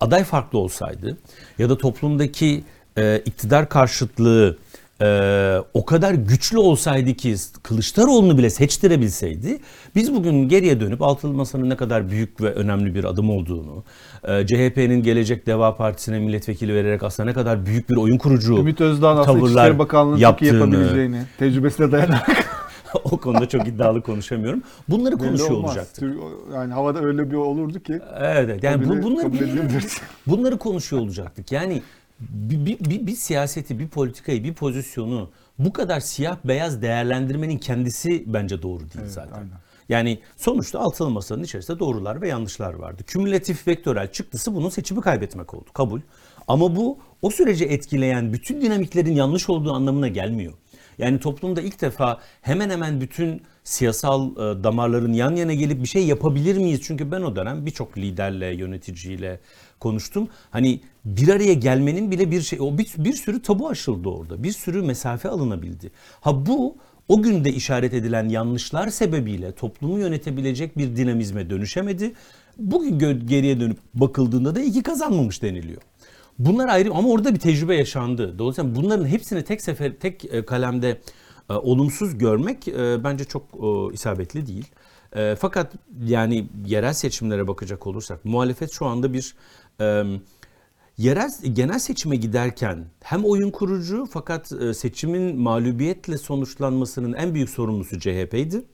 aday farklı olsaydı ya da toplumdaki e, iktidar karşıtlığı e, o kadar güçlü olsaydı ki Kılıçdaroğlu'nu bile seçtirebilseydi biz bugün geriye dönüp Altılı Masa'nın ne kadar büyük ve önemli bir adım olduğunu, e, CHP'nin Gelecek Deva Partisi'ne milletvekili vererek aslında ne kadar büyük bir oyun kurucu Ümit Özdağ'ın aslında tavırlar İçişleri Bakanlığı'nın yapabileceğini, tecrübesine dayanarak o konuda çok iddialı konuşamıyorum. Bunları belli konuşuyor olmaz. olacaktık. Yani havada öyle bir olurdu ki Evet, yani bu, bunları bunları konuşuyor olacaktık. Yani bir, bir, bir, bir siyaseti, bir politikayı, bir pozisyonu bu kadar siyah beyaz değerlendirmenin kendisi bence doğru değil Evet, zaten. aynen. Yani sonuçta altılı masanın içerisinde doğrular ve yanlışlar vardı. Kümülatif vektörel çıktısı bunun seçimi kaybetmek oldu. Kabul. Ama bu o süreci etkileyen bütün dinamiklerin yanlış olduğu anlamına gelmiyor. Yani toplumda ilk defa hemen hemen bütün siyasal e, damarların yan yana gelip bir şey yapabilir miyiz? Çünkü ben o dönem birçok liderle, yöneticiyle konuştum. Hani bir araya gelmenin bile bir şey, o bir, bir sürü tabu aşıldı orada. Bir sürü mesafe alınabildi. Ha bu o günde işaret edilen yanlışlar sebebiyle toplumu yönetebilecek bir dinamizme dönüşemedi. Bugün geriye dönüp bakıldığında da iki kazanmamış deniliyor. Bunlar ayrı ama orada bir tecrübe yaşandı. Dolayısıyla bunların hepsini tek sefer tek e, kalemde e, olumsuz görmek e, bence çok e, isabetli değil. E, fakat yani yerel seçimlere bakacak olursak muhalefet şu anda bir e, yerel genel seçime giderken hem oyun kurucu fakat e, seçimin mağlubiyetle sonuçlanmasının en büyük sorumlusu CHP'ydi.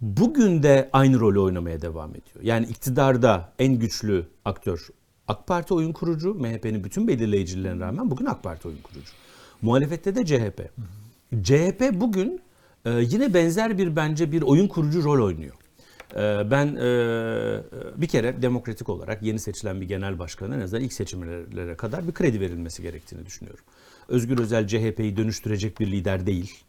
Bugün de aynı rolü oynamaya devam ediyor. Yani iktidarda en güçlü aktör AK Parti oyun kurucu, MHP'nin bütün belirleyicilerine rağmen bugün AK Parti oyun kurucu. Muhalefette de CHP. CHP bugün e, yine benzer bir bence bir oyun kurucu rol oynuyor. E, ben e, bir kere demokratik olarak yeni seçilen bir genel başkanın en azından ilk seçimlere kadar bir kredi verilmesi gerektiğini düşünüyorum. Özgür Özel CHP'yi dönüştürecek bir lider değil.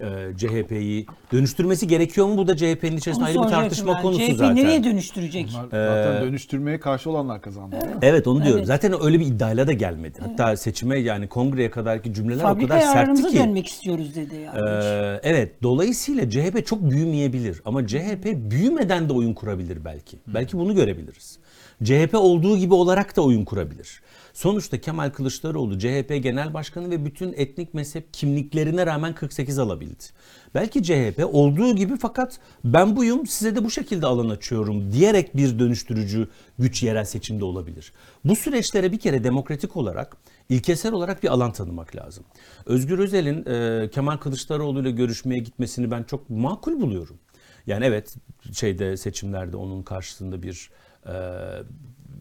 E, CHP'yi dönüştürmesi gerekiyor mu? Bu da CHP'nin içerisinde ayrı bir tartışma ben. konusu CHP zaten. nereye dönüştürecek? Bunlar Ee, zaten dönüştürmeye karşı olanlar kazandı. Evet onu diyorum. Evet. Zaten öyle bir iddiayla da gelmedi. Hatta seçime yani kongreye kadarki cümleler o Fabrika kadar sertti ki. dönmek istiyoruz dedi yani. Ee, evet dolayısıyla CHP çok büyümeyebilir ama CHP büyümeden de oyun kurabilir belki. Belki bunu görebiliriz. CHP olduğu gibi olarak da oyun kurabilir. Sonuçta Kemal Kılıçdaroğlu CHP Genel Başkanı ve bütün etnik mezhep kimliklerine rağmen 48 alabildi. Belki CHP olduğu gibi fakat ben buyum size de bu şekilde alan açıyorum diyerek bir dönüştürücü güç yerel seçimde olabilir. Bu süreçlere bir kere demokratik olarak ilkesel olarak bir alan tanımak lazım. Özgür Özel'in e, Kemal Kılıçdaroğlu ile görüşmeye gitmesini ben çok makul buluyorum. Yani evet şeyde seçimlerde onun karşısında bir e,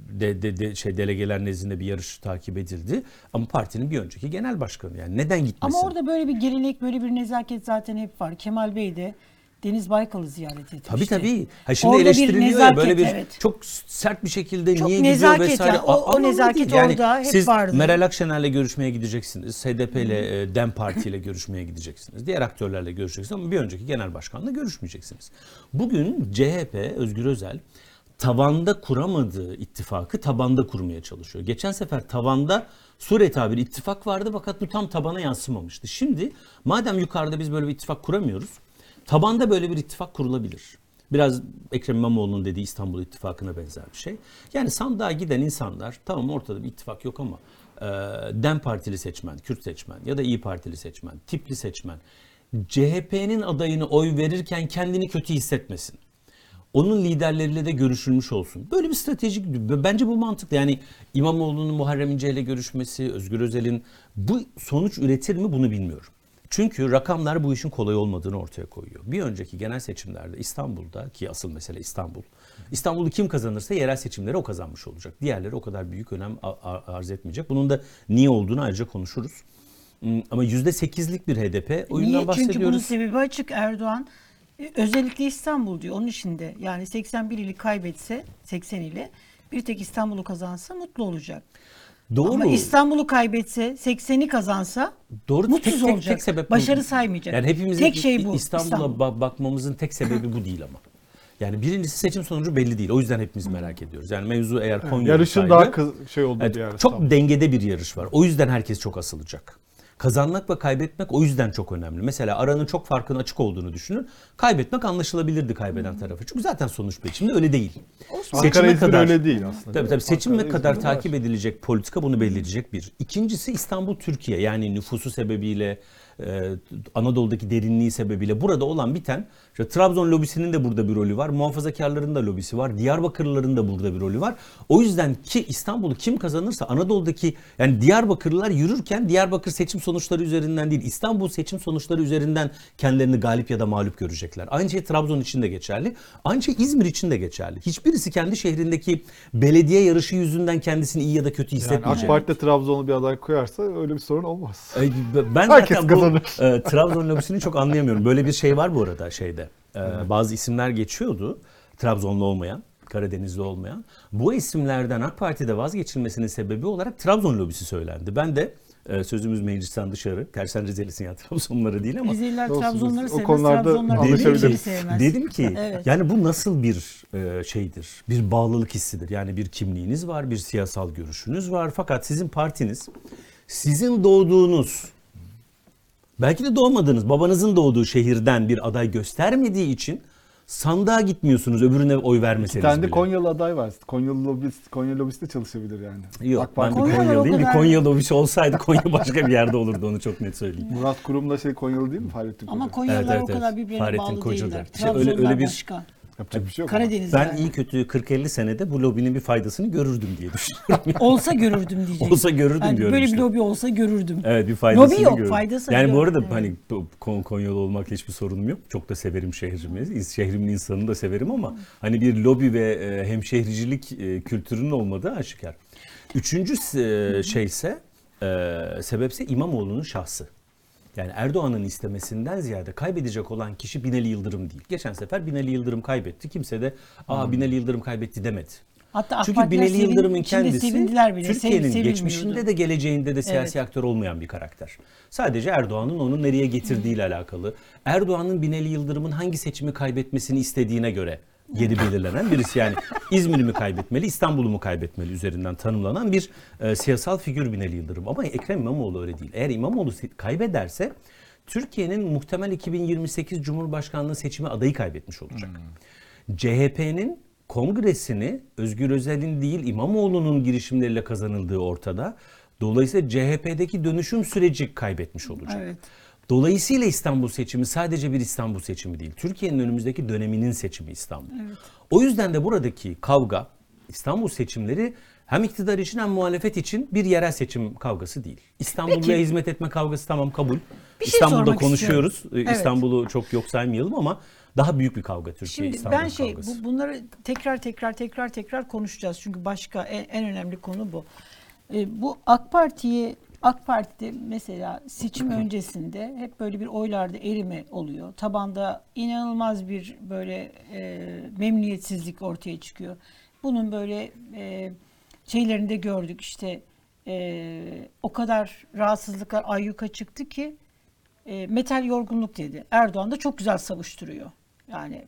de, de, de- şey delegeler nezdinde bir yarış takip edildi ama partinin bir önceki genel başkanı yani neden gitmesin? Ama orada böyle bir gelenek, böyle bir nezaket zaten hep var. Kemal Bey de Deniz Baykal'ı ziyaret etmişti. Tabii tabii. Ha şimdi Orada bir eleştiriliyor ya nezaket, böyle bir evet. çok sert bir şekilde Çok niye nezaket gidiyor vesaire. yani. O- o nezaket değil. orada hep siz vardı. Meral Akşener'le görüşmeye gideceksiniz. HDP ile e, DEM Parti ile görüşmeye gideceksiniz. Diğer aktörlerle görüşeceksiniz ama bir önceki genel başkanla görüşmeyeceksiniz. Bugün CHP Özgür Özel tavanda kuramadığı ittifakı tabanda kurmaya çalışıyor. Geçen sefer tavanda sure tabiri ittifak vardı fakat bu tam tabana yansımamıştı. Şimdi madem yukarıda biz böyle bir ittifak kuramıyoruz Tabanda böyle bir ittifak kurulabilir. Biraz Ekrem İmamoğlu'nun dediği İstanbul İttifakı'na benzer bir şey. Yani sandığa giden insanlar tamam ortada bir ittifak yok ama e, DEM Partili seçmen, Kürt seçmen ya da İyi Partili seçmen, tipli seçmen CHP'nin adayını oy verirken kendini kötü hissetmesin. Onun liderleriyle de görüşülmüş olsun. Böyle bir stratejik bence bu mantıklı. Yani İmamoğlu'nun Muharrem İnce ile görüşmesi, Özgür Özel'in bu sonuç üretir mi bunu bilmiyorum. Çünkü rakamlar bu işin kolay olmadığını ortaya koyuyor. Bir önceki genel seçimlerde İstanbul'da ki asıl mesele İstanbul. İstanbul'u kim kazanırsa yerel seçimleri o kazanmış olacak. Diğerleri o kadar büyük önem arz etmeyecek. Bunun da niye olduğunu ayrıca konuşuruz. Hmm, Ama %8'lik bir HDP oyundan Niye? Çünkü bahsediyoruz. bunun sebebi açık Erdoğan. Özellikle İstanbul diyor. Onun içinde yani 81 ili kaybetse 80 ile bir tek İstanbul'u kazansa mutlu olacak. Doğru. Ama İstanbul'u kaybetse 80'i kazansa Doğru. mutsuz tek, tek, olacak. Tek sebep bu. Başarı saymayacak. Yani hepimizin tek şey bu. İstanbul'a İstanbul. ba- bakmamızın tek sebebi bu değil ama. Yani birincisi seçim sonucu belli değil. O yüzden hepimiz merak ediyoruz. Yani mevzu eğer Konya Yarışın olsaydı- daha kız, şey olduğu Evet, bir çok İstanbul. dengede bir yarış var. O yüzden herkes çok asılacak. Kazanmak ve kaybetmek o yüzden çok önemli. Mesela aranın çok farkın açık olduğunu düşünün. Kaybetmek anlaşılabilirdi kaybeden tarafı. Çünkü zaten sonuç belli. Şimdi öyle değil. Ankara İzmir öyle değil aslında. Tabii tabii seçim Ankara, ne kadar var. takip edilecek politika bunu belirleyecek bir. İkincisi İstanbul Türkiye yani nüfusu sebebiyle e, Anadolu'daki derinliği sebebiyle burada olan biten işte Trabzon lobisinin de burada bir rolü var. Muhafazakarların da lobisi var. Diyarbakırlıların da burada bir rolü var. O yüzden ki İstanbul'u kim kazanırsa Anadolu'daki yani Diyarbakırlılar yürürken Diyarbakır seçim sonuçları üzerinden değil İstanbul seçim sonuçları üzerinden kendilerini galip ya da mağlup görecekler. Aynı şey Trabzon için de geçerli. Aynı şey İzmir için de geçerli. Hiçbirisi kendi şehrindeki belediye yarışı yüzünden kendisini iyi ya da kötü Yani hissetmeyecek. AK Parti'de Trabzonlu bir aday koyarsa öyle bir sorun olmaz. Ben Herkes zaten bu kazanır. e, Trabzon lobisini çok anlayamıyorum. Böyle bir şey var bu arada şeyde. Ee, bazı isimler geçiyordu. Trabzonlu olmayan, Karadenizli olmayan. Bu isimlerden AK Parti'de vazgeçilmesinin sebebi olarak Trabzon lobisi söylendi. Ben de e, sözümüz meclisten dışarı. Tersen Rizelisin ya Trabzonları değil ama. Rizeliler Trabzonları o sevmez. konularda Trabzonlar anlaşabiliriz. Rizelileri sevmez. Dedim ki Evet. yani bu nasıl bir e, şeydir? Bir bağlılık hissidir. Yani bir kimliğiniz var, bir siyasal görüşünüz var. Fakat sizin partiniz sizin doğduğunuz belki de doğmadığınız, babanızın doğduğu şehirden bir aday göstermediği için sandığa gitmiyorsunuz öbürüne oy vermeseniz de bile. Konyalı aday var. Konyalı lobist, Konya lobisi de çalışabilir yani. Yok AK ben bir o Konyalıyım. Bir Konya lobisi olsaydı Konya başka bir yerde olurdu onu çok net söyleyeyim. Murat Kurum da şey Konyalı değil mi Fahrettin Ama Koca? Konyalılar Evet, evet, o kadar birbirine Fahrettin bağlı Kocaeli. değiller. İşte öyle- öyle bir- başka. Yapacak bir şey yok. Karadenizler. Ben iyi kötü 40-50 senede bu lobinin bir faydasını görürdüm diye düşünüyorum. Olsa görürdüm diyecek. Olsa görürdüm Yani diyorum Böyle işte. bir lobi olsa görürdüm. Evet bir faydasını Lobi yok, görüyorum. faydası Yani bu yok. arada Evet. hani bu Kon- Konyalı olmakla hiçbir sorunum yok. Çok da severim şehrimi. Şehrimin insanını da severim ama hani bir lobi ve e, hemşehricilik e, kültürünün olmadığı aşikar. Üçüncü e, şeyse sebepse İmamoğlu'nun şahsı. Yani Erdoğan'ın istemesinden ziyade kaybedecek olan kişi Binali Yıldırım değil. Geçen sefer Binali Yıldırım kaybetti. Kimse de aa Binali Yıldırım kaybetti demedi. Hatta Çünkü Binali Yıldırım'ın kendisi Türkiye'nin geçmişinde de geleceğinde de siyasi aktör olmayan bir karakter. Sadece Erdoğan'ın onu nereye getirdiğiyle alakalı. Erdoğan'ın Binali Yıldırım'ın hangi seçimi kaybetmesini istediğine göre yeri belirlenen birisi. Yani İzmir'i mi kaybetmeli, İstanbul'u mu kaybetmeli üzerinden tanımlanan bir e, siyasal figür Binali Yıldırım. Ama Ekrem İmamoğlu öyle değil. Eğer İmamoğlu se- kaybederse Türkiye'nin muhtemel 2028 Cumhurbaşkanlığı seçimi adayı kaybetmiş olacak. CHP'nin kongresini Özgür Özel'in değil İmamoğlu'nun girişimleriyle kazanıldığı ortada. Dolayısıyla CHP'deki dönüşüm süreci kaybetmiş olacak. Evet. Dolayısıyla İstanbul seçimi sadece bir İstanbul seçimi değil. Türkiye'nin önümüzdeki döneminin seçimi İstanbul. O yüzden de buradaki kavga İstanbul seçimleri hem iktidar için hem muhalefet için bir yerel seçim kavgası değil. İstanbulluya hizmet etme kavgası tamam kabul. Bir şey İstanbul'da konuşuyoruz. istiyorum. Ee, Evet. İstanbul'u çok yok saymayalım ama daha büyük bir kavga Türkiye Şimdi İstanbul ben şey kavgası. bu, bunları tekrar tekrar tekrar tekrar konuşacağız. Çünkü başka en, en önemli konu bu. E, bu AK Parti'yi AK Parti'de mesela seçim öncesinde hep böyle bir oylarda erime oluyor. Tabanda inanılmaz bir böyle e, memnuniyetsizlik ortaya çıkıyor. Bunun böyle e, şeylerini de gördük işte e, o kadar rahatsızlıklar ayyuka çıktı ki e, metal yorgunluk dedi. Erdoğan da çok güzel savuşturuyor. Yani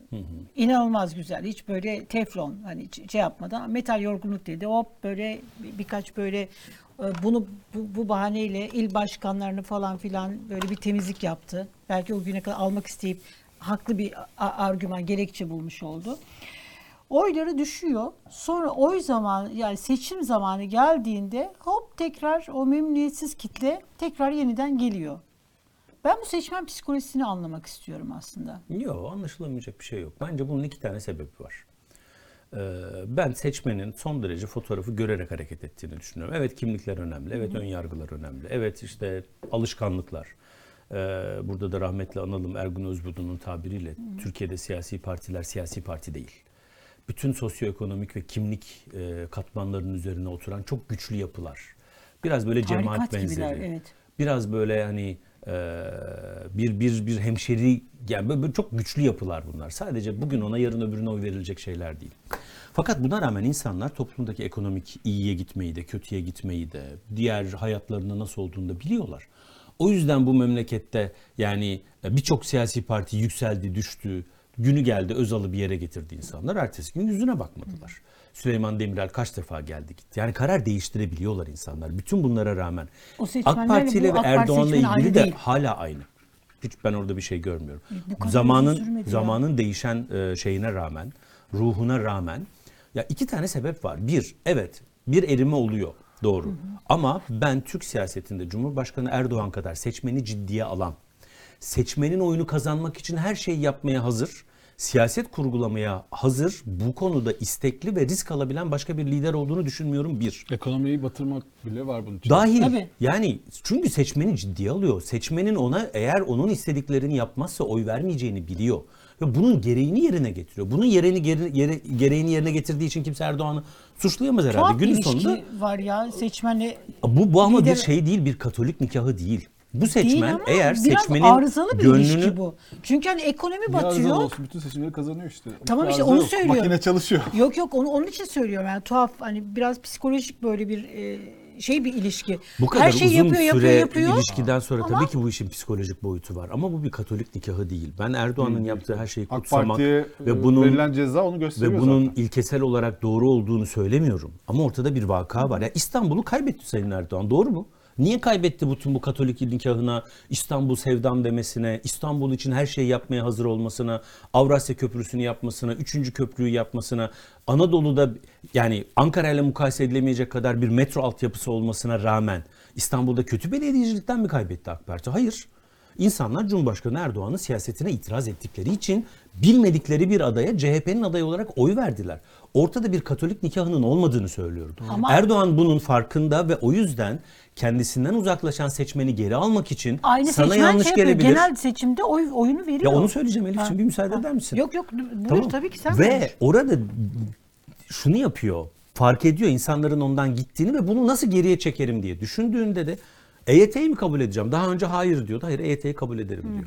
inanılmaz güzel. Hiç böyle teflon hani şey yapmadan metal yorgunluk dedi. Hop böyle bir- birkaç böyle bunu bu, bu bahaneyle il başkanlarını falan filan böyle bir temizlik yaptı. Belki o güne kadar almak isteyip haklı bir argüman gerekçe bulmuş oldu. Oyları düşüyor. Sonra oy zaman yani seçim zamanı geldiğinde hop tekrar o memnuniyetsiz kitle tekrar yeniden geliyor. Ben bu seçmen psikolojisini anlamak istiyorum aslında. Yok anlaşılamayacak bir şey yok. Bence bunun iki tane sebebi var. Ee, ben seçmenin son derece fotoğrafı görerek hareket ettiğini düşünüyorum. Evet kimlikler önemli, evet ön yargılar önemli, evet işte alışkanlıklar. Ee, burada da rahmetli analım Ergun Özbudu'nun tabiriyle Türkiye'de siyasi partiler siyasi parti değil. Bütün sosyoekonomik ve kimlik e, katmanlarının üzerine oturan çok güçlü yapılar. Biraz böyle cemaat Tarikat benzeri. gibiler, evet. Biraz böyle hani bir bir bir hemşeri yani böyle, çok güçlü yapılar bunlar. Sadece bugün ona yarın öbürüne oy verilecek şeyler değil. Fakat buna rağmen insanlar toplumdaki ekonomik iyiye gitmeyi de kötüye gitmeyi de diğer hayatlarında nasıl olduğunu da biliyorlar. O yüzden bu memlekette yani birçok siyasi parti yükseldi, düştü. Günü geldi Özal'ı bir yere getirdi insanlar. Ertesi gün yüzüne bakmadılar. Süleyman Demirel kaç defa geldi gitti. Yani karar değiştirebiliyorlar insanlar. Bütün bunlara rağmen. AK Parti ile ve Erdoğan'la ilgili de değil. hala aynı. Hiç ben orada bir şey görmüyorum. bu Zamanın sürmedi ya. zamanın değişen e, şeyine rağmen, ruhuna rağmen ya iki tane sebep var. Bir, evet bir erime oluyor. Doğru. Ama ben Türk siyasetinde Cumhurbaşkanı Erdoğan kadar seçmeni ciddiye alan, seçmenin oyunu kazanmak için her şeyi yapmaya hazır, siyaset kurgulamaya hazır, bu konuda istekli ve risk alabilen başka bir lider olduğunu düşünmüyorum bir. Ekonomiyi batırmak bile var bunun için. Dahil. Tabii. Yani çünkü seçmeni ciddiye alıyor. Seçmenin ona eğer onun istediklerini yapmazsa oy vermeyeceğini biliyor. Ve bunun gereğini yerine getiriyor. Bunun gereğini, gere- yere- gereğini yerine getirdiği için kimse Erdoğan'ı suçlayamaz herhalde. Tuhaf Günün ilişki sonunda var ya seçmenle bu, bu ama Lider- bir şey değil, bir katolik nikahı değil. Bu Değil seçmen ama eğer biraz seçmenin arızalı bir ilişki gönlünü bu. Çünkü hani ekonomi Niye arızalı batıyor. olsun? Bütün seçimleri kazanıyor işte. Tamam işte Arıza onu yok. söylüyorum. Makine çalışıyor. Yok yok onu onun için söylüyorum yani tuhaf hani biraz psikolojik böyle bir e, şey bir ilişki. Bu kadar Her şeyi uzun yapıyor yapıyor süre yapıyor. ilişkiden sonra Ama- tabii ki bu işin psikolojik boyutu var. Ama bu bir Katolik nikahı değil. Ben Erdoğan'ın yaptığı her şeyi AK kutsamak Parti'ye ve e, bunun verilen ceza onu gösteriyor ve bunun zaten. ilkesel olarak doğru olduğunu söylemiyorum. Ama ortada bir vaka var. Ya İstanbul'u kaybetti Sayın Erdoğan. Doğru mu? Niye kaybetti bütün bu Katolik nikahına, İstanbul sevdam demesine, İstanbul için her şeyi yapmaya hazır olmasına, Avrasya Köprüsü'nü yapmasına, üçüncü köprüyü yapmasına, Anadolu'da yani Ankara ile mukayese edilemeyecek kadar bir metro altyapısı olmasına rağmen İstanbul'da kötü belediyecilikten mi kaybetti AK Parti? Hayır. İnsanlar Cumhurbaşkanı Erdoğan'ın siyasetine itiraz ettikleri için bilmedikleri bir adaya CHP'nin adayı olarak oy verdiler. Ortada bir Katolik nikahının olmadığını söylüyorum. Ama- Erdoğan bunun farkında ve o yüzden kendisinden uzaklaşan seçmeni geri almak için Aynı sana yanlış şey yapıyor, gelebilir. Genel seçimde oy, oyunu veriyor. Ya onu söyleyeceğim Elif'ciğim bir müsaade ha. eder misin? Yok yok buyur Tamam. tabii ki sen Ve konuş. orada şunu yapıyor. Fark ediyor insanların ondan gittiğini ve bunu nasıl geriye çekerim diye düşündüğünde de EYT'yi mi kabul edeceğim? Daha önce hayır diyordu. Hayır EYT'yi kabul ederim diyor.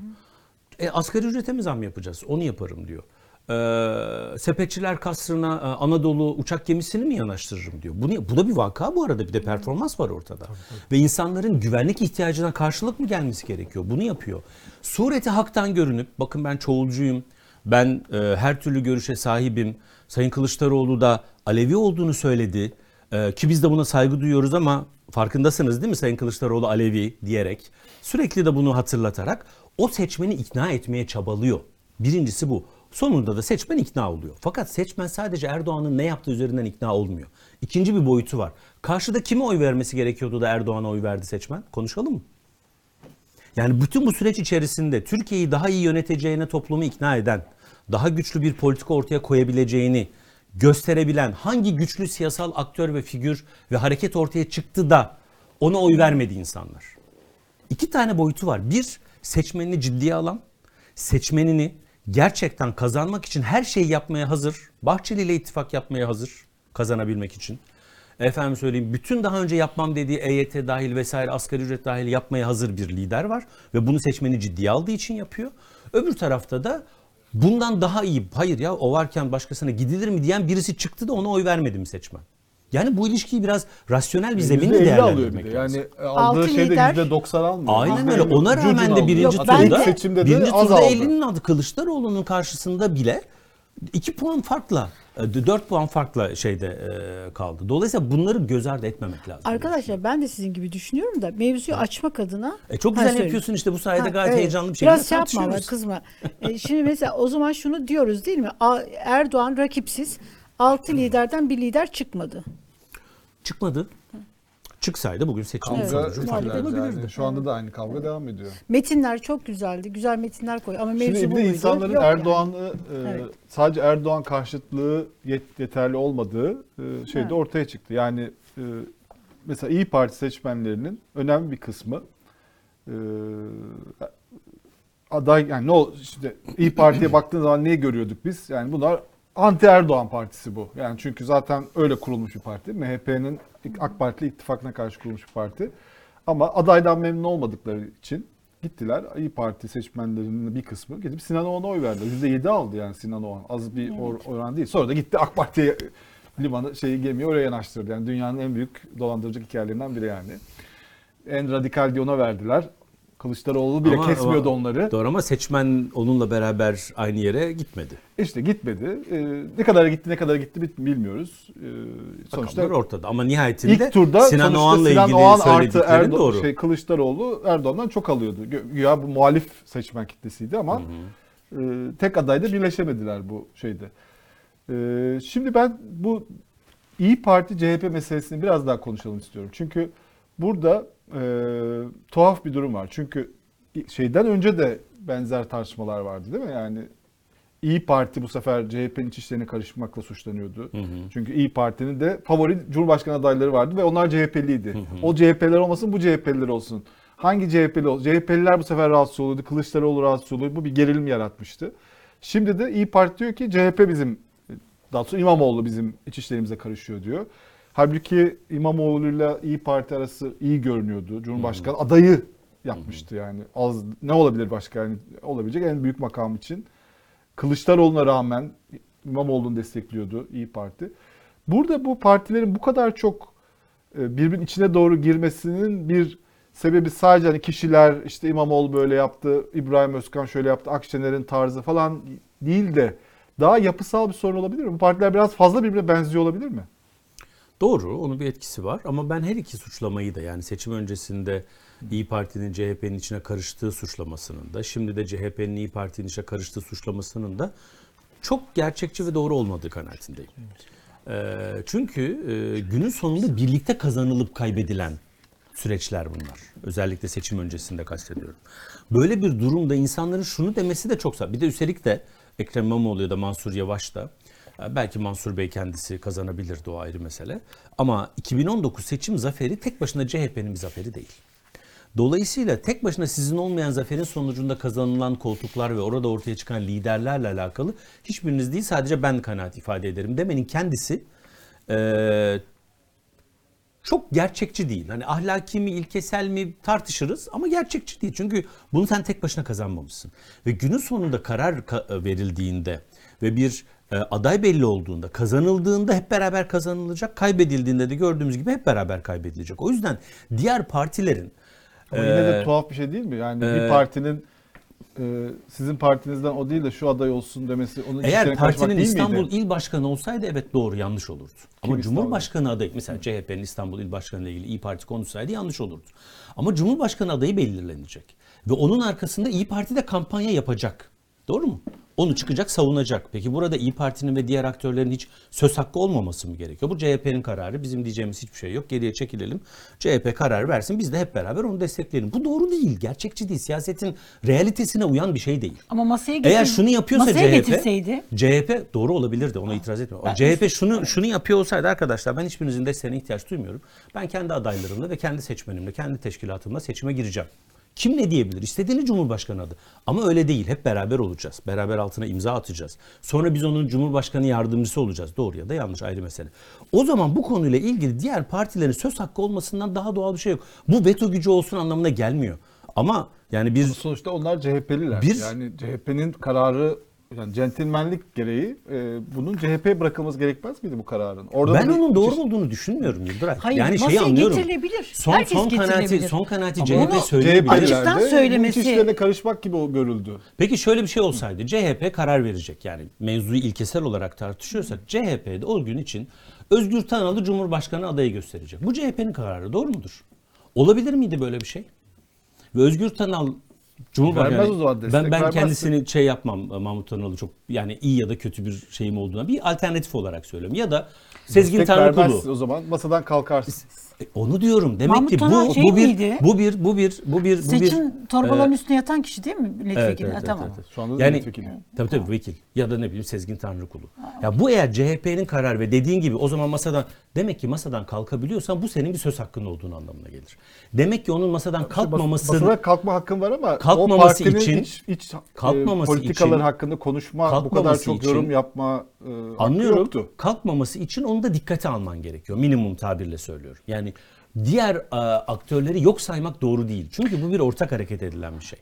E, asgari ücrete mi zam yapacağız? Onu yaparım diyor. Ee, sepetçiler kasrına e, Anadolu uçak gemisini mi yanaştırırım diyor. Bu, bu da bir vaka bu arada bir de performans var ortada. Ve insanların güvenlik ihtiyacına karşılık mı gelmesi gerekiyor? Bunu yapıyor. Sureti haktan görünüp bakın ben çoğulcuyum. Ben e, her türlü görüşe sahibim. Sayın Kılıçdaroğlu da Alevi olduğunu söyledi. E, ki biz de buna saygı duyuyoruz ama farkındasınız değil mi Sayın Kılıçdaroğlu Alevi diyerek. Sürekli de bunu hatırlatarak o seçmeni ikna etmeye çabalıyor. Birincisi bu. Sonunda da seçmen ikna oluyor. Fakat seçmen sadece Erdoğan'ın ne yaptığı üzerinden ikna olmuyor. İkinci bir boyutu var. Karşıda kime oy vermesi gerekiyordu da Erdoğan'a oy verdi seçmen? Konuşalım mı? Yani bütün bu süreç içerisinde Türkiye'yi daha iyi yöneteceğine toplumu ikna eden, daha güçlü bir politika ortaya koyabileceğini gösterebilen hangi güçlü siyasal aktör ve figür ve hareket ortaya çıktı da ona oy vermedi insanlar. İki tane boyutu var. Bir, seçmenini ciddiye alan, seçmenini gerçekten kazanmak için her şeyi yapmaya hazır, Bahçeli ile ittifak yapmaya hazır kazanabilmek için. Efendim söyleyeyim bütün daha önce yapmam dediği EYT dahil vesaire asgari ücret dahil yapmaya hazır bir lider var ve bunu seçmeni ciddiye aldığı için yapıyor. Öbür tarafta da bundan daha iyi hayır ya o varken başkasına gidilir mi diyen birisi çıktı da ona oy vermedi mi seçmen? Yani bu ilişkiyi biraz rasyonel bir zeminle %50 alıyor bir değerlendirmek de. lazım. Yani e, aldığı Altı şeyde lider- %90 almıyor. Aynen %50 öyle. Ona cücün rağmen de alıyor. birinci Yok, ben turda, de- seçimde de birinci az turda aldı. 50'nin adı Kılıçdaroğlu'nun karşısında bile 2 puan farkla, 4 puan farkla şeyde e, kaldı. Dolayısıyla bunları göz ardı etmemek lazım. Arkadaşlar ben de sizin gibi düşünüyorum da mevzuyu açmak adına E, çok güzel söyle. yapıyorsun işte bu sayede Ha, gayet evet. heyecanlı bir şekilde Biraz şey yapma ama tartışıyoruz. kızma. E, şimdi mesela o zaman şunu diyoruz değil mi? A- Erdoğan rakipsiz. Altı liderden bir lider çıkmadı. Çıkmadı. Çıksaydı bugün seçim Kavga sonucu farklı olabilirdi. yani. Şu anda da aynı kavga devam ediyor. Metinler çok güzeldi. Güzel metinler koy. Ama mevzu Şimdi bu bir de muydu? insanların Yok yani. Erdoğan'ı e, Evet. sadece Erdoğan karşıtlığı yet- yeterli olmadığı e, şey Evet. de ortaya çıktı. Yani e, mesela İyi Parti seçmenlerinin önemli bir kısmı e, aday yani ne ol işte İyi Parti'ye baktığın zaman neyi görüyorduk biz? Yani bunlar anti Erdoğan partisi bu. Yani çünkü zaten öyle kurulmuş bir parti. MHP'nin AK Parti ile ittifakına karşı kurulmuş bir parti. Ama adaydan memnun olmadıkları için gittiler. İyi Parti seçmenlerinin bir kısmı gidip Sinan Oğan'a oy verdi. %7 aldı yani Sinan Oğan. Az bir or- oran değil. Sonra da gitti AK Parti'ye limanı şeyi gemiyi oraya yanaştırdı. Yani dünyanın en büyük dolandırıcılık hikayelerinden biri yani. En radikal diye ona verdiler. Kılıçdaroğlu bile Ama- kesmiyordu ama- onları. Doğru ama seçmen onunla beraber aynı yere gitmedi. İşte gitmedi. Ee, ne kadar gitti ne kadar gitti bil- bilmiyoruz. Ee, sonuçta Rakamlar ortada ama nihayetinde ilk turda Sinan Oğan'la Sinan ilgili Oğan artı Erdo- doğru. şey Kılıçdaroğlu Erdoğan'dan çok alıyordu. Güya bu muhalif seçmen kitlesiydi ama e, tek adayda birleşemediler bu şeyde. E, şimdi ben bu İyi Parti CHP meselesini biraz daha konuşalım istiyorum. Çünkü burada e, tuhaf bir durum var. Çünkü şeyden önce de benzer tartışmalar vardı değil mi? Yani İyi Parti bu sefer CHP'nin iç işlerine karışmakla suçlanıyordu. Çünkü İyi Parti'nin de favori Cumhurbaşkanı adayları vardı ve onlar CHP'liydi. O CHP'ler olmasın bu CHP'liler olsun. Hangi CHP'li olsun? CHP'liler bu sefer rahatsız oluyordu. Kılıçdaroğlu rahatsız oluyordu. Bu bir gerilim yaratmıştı. Şimdi de İyi Parti diyor ki CHP bizim, daha sonra İmamoğlu bizim iç işlerimize karışıyor diyor. Halbuki İmamoğlu'yla İyi Parti arası iyi görünüyordu. Cumhurbaşkanı adayı yapmıştı yani. Az ne olabilir başka yani olabilecek en büyük makam için. Kılıçdaroğlu'na rağmen İmamoğlu'nu destekliyordu İyi Parti. Burada bu partilerin bu kadar çok e, birbirinin içine doğru girmesinin bir sebebi sadece hani kişiler işte İmamoğlu böyle yaptı, İbrahim Özkan şöyle yaptı, Akşener'in tarzı falan değil de daha yapısal bir sorun olabilir mi? Bu partiler biraz fazla birbirine benziyor olabilir mi? Doğru, onun bir etkisi var ama ben her iki suçlamayı da yani seçim öncesinde İyi Parti'nin CHP'nin içine karıştığı suçlamasının da şimdi de CHP'nin İyi Parti'nin içine karıştığı suçlamasının da çok gerçekçi ve doğru olmadığı kanaatindeyim. Ee, çünkü e, günün sonunda birlikte kazanılıp kaybedilen süreçler bunlar. Özellikle seçim öncesinde kastediyorum. Böyle bir durumda insanların şunu demesi de çok Bir de üstelik de Ekrem İmamoğlu ya da Mansur Yavaş da belki Mansur Bey kendisi kazanabilirdi o ayrı mesele. Ama 2019 seçim zaferi tek başına CHP'nin bir zaferi değil. Dolayısıyla tek başına sizin olmayan zaferin sonucunda kazanılan koltuklar ve orada ortaya çıkan liderlerle alakalı hiçbiriniz değil sadece ben kanaat ifade ederim demenin kendisi eee, çok gerçekçi değil. Hani ahlaki mi, ilkesel mi tartışırız ama gerçekçi değil. Çünkü bunu sen tek başına kazanmamışsın. Ve günün sonunda karar ka- verildiğinde ve bir e, aday belli olduğunda, kazanıldığında hep beraber kazanılacak, kaybedildiğinde de gördüğümüz gibi hep beraber kaybedilecek. O yüzden diğer partilerin Ama yine de e, tuhaf bir şey değil mi? Yani e, bir partinin e, sizin partinizden o değil de şu aday olsun demesi onun Eğer partinin İstanbul miydi? il başkanı olsaydı evet doğru yanlış olurdu. Ama İstanbul? Cumhurbaşkanı adayı mesela CHP'nin İstanbul il başkanı ile ilgili İyi Parti konuşsaydı yanlış olurdu. Ama Cumhurbaşkanı adayı belirlenecek. Ve onun arkasında İyi Parti de kampanya yapacak. Doğru mu? Onu çıkacak savunacak. Peki burada İyi Parti'nin ve diğer aktörlerin hiç söz hakkı olmaması mı gerekiyor? Bu CHP'nin kararı. Bizim diyeceğimiz hiçbir şey yok. Geriye çekilelim. CHP karar versin. Biz de hep beraber onu destekleyelim. Bu doğru değil. Gerçekçi değil. Siyasetin realitesine uyan bir şey değil. Ama masaya getir, Eğer şunu yapıyorsa masaya CHP, getirseydi CHP doğru olabilirdi. Ona itiraz etmiyorum. Ben- CHP şunu şunu yapıyor olsaydı arkadaşlar ben hiçbirinizin desteğine ihtiyaç duymuyorum. Ben kendi adaylarımla ve kendi seçmenimle, kendi teşkilatımla seçime gireceğim. Kim ne diyebilir? İstediğini Cumhurbaşkanı adı. Ama öyle değil. Hep beraber olacağız. Beraber altına imza atacağız. Sonra biz onun Cumhurbaşkanı yardımcısı olacağız. Doğru ya da yanlış ayrı mesele. O zaman bu konuyla ilgili diğer partilerin söz hakkı olmasından daha doğal bir şey yok. Bu veto gücü olsun anlamına gelmiyor. Ama yani bir Sonuçta onlar CHP'liler. Bir- Yani CHP'nin kararı yani centilmenlik gereği e, bunun CHP'ye bırakılması gerekmez miydi bu kararın? Orada ben onun doğru olduğunu düşünmüyorum Yıldıray. Hayır, yani şeyi anlıyorum. getirilebilir. Son Herkes son kanaati son kanaati Ama CHP söyleyebilir. Açıktan söylemesi- bu iç işlerine karışmak gibi o görüldü. Peki şöyle bir şey olsaydı CHP karar verecek yani mevzuyu ilkesel olarak tartışıyorsak CHP'de o gün için Özgür Tanalı Cumhurbaşkanı adayı gösterecek. Bu CHP'nin kararı doğru mudur? Olabilir miydi böyle bir şey? Ve Özgür Tanal Cumhurbaşkanı Vermez o zaman destek, ben ben vermezse. kendisini şey yapmam e, Mahmut Tanalı çok yani iyi ya da kötü bir şeyim olduğuna bir alternatif olarak söylüyorum. Ya da Sezgin Destek Tanrıkulu. o zaman masadan kalkarsın. E, Onu diyorum. Demek Mahmut ki bu şey bu bir miydi? bu bir bu bir bu bir bu bir seçim torbalarının e, üstüne yatan kişi değil mi milletvekili? Ha, tamam. Şu anda da Yani milletvekili. tabii tabii vekil ya da ne bileyim Sezgin Tanrıkulu. Ya bu eğer CHP'nin karar ve dediğin gibi o zaman masadan demek ki masadan kalkabiliyorsan bu senin bir söz hakkın olduğunu anlamına gelir. Demek ki onun masadan kalkmaması Basına kalkma hakkın var ama Kalkmaması o için- iç, iç kalkmaması e, politikaları için- hakkında konuşma, bu kadar çok için- yorum yapma e, hakkı Anlıyorum. yoktu. Kalkmaması için onu da dikkate alman gerekiyor. Minimum tabirle söylüyorum. Yani diğer e, aktörleri yok saymak doğru değil. Çünkü bu bir ortak hareket edilen bir şey.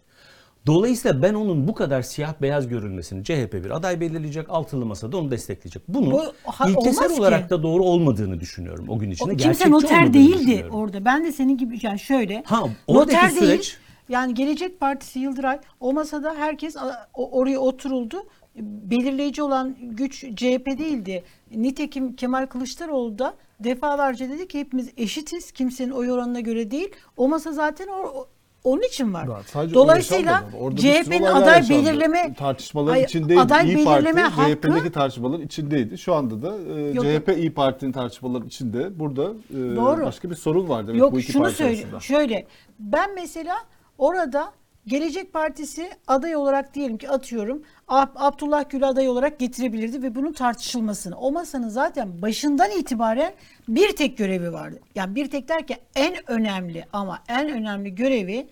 Dolayısıyla ben onun bu kadar siyah beyaz görülmesini CHP bir aday belirleyecek, altılı masada onu destekleyecek. Bunun Bu ha- ilkesel olmaz ki. olarak da doğru olmadığını düşünüyorum o gün içinde. O kimse noter değildi orada. Ben de senin gibi yani şöyle. Ha, noter süreç- değil. Yani Gelecek Partisi Yıldıray o masada herkes oraya oturuldu. Belirleyici olan güç CHP değildi. Nitekim Kemal Kılıçdaroğlu da defalarca dedi ki hepimiz eşitiz. Kimsenin oy oranına göre değil. O masa zaten o, onun için var. Sadece Dolayısıyla CHP'nin aday yaşandı. belirleme tartışmaların Ay, içindeydi. aday İyi Parti belirleme hakkı- CHP'deki tartışmaların içindeydi. Şu anda da e, Yok, CHP İyi Parti'nin tartışmaların içinde. Burada e, Doğru. başka bir sorun var demek Yok bu iki şunu parti söyle. arasında. Şöyle ben mesela orada Gelecek Partisi aday olarak diyelim ki atıyorum Ab- Abdullah Gül aday olarak getirebilirdi ve bunun tartışılmasını. O masanın zaten başından itibaren bir tek görevi vardı. Yani bir tek derken en önemli ama en önemli görevi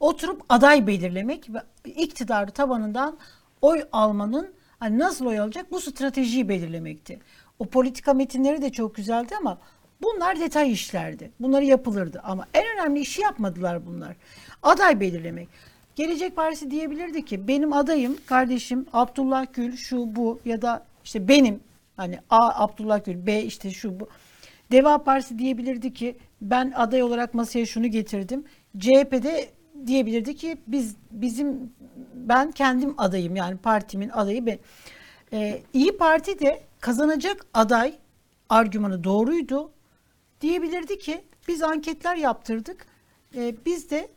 oturup aday belirlemek ve iktidarı tabanından oy almanın hani nasıl oy alacak bu stratejiyi belirlemekti. O politika metinleri de çok güzeldi ama Bunlar detay işlerdi. Bunları yapılırdı ama en önemli işi yapmadılar bunlar. Aday belirlemek. Gelecek Partisi diyebilirdi ki benim adayım kardeşim Abdullah Gül şu bu ya da işte benim hani A Abdullah Gül B işte şu bu. Deva Partisi diyebilirdi ki ben aday olarak masaya şunu getirdim. CHP'de diyebilirdi ki biz bizim ben kendim adayım yani partimin adayı ben. Ee, İyi Parti de kazanacak aday argümanı doğruydu. Diyebilirdi ki biz anketler yaptırdık. Ee, biz de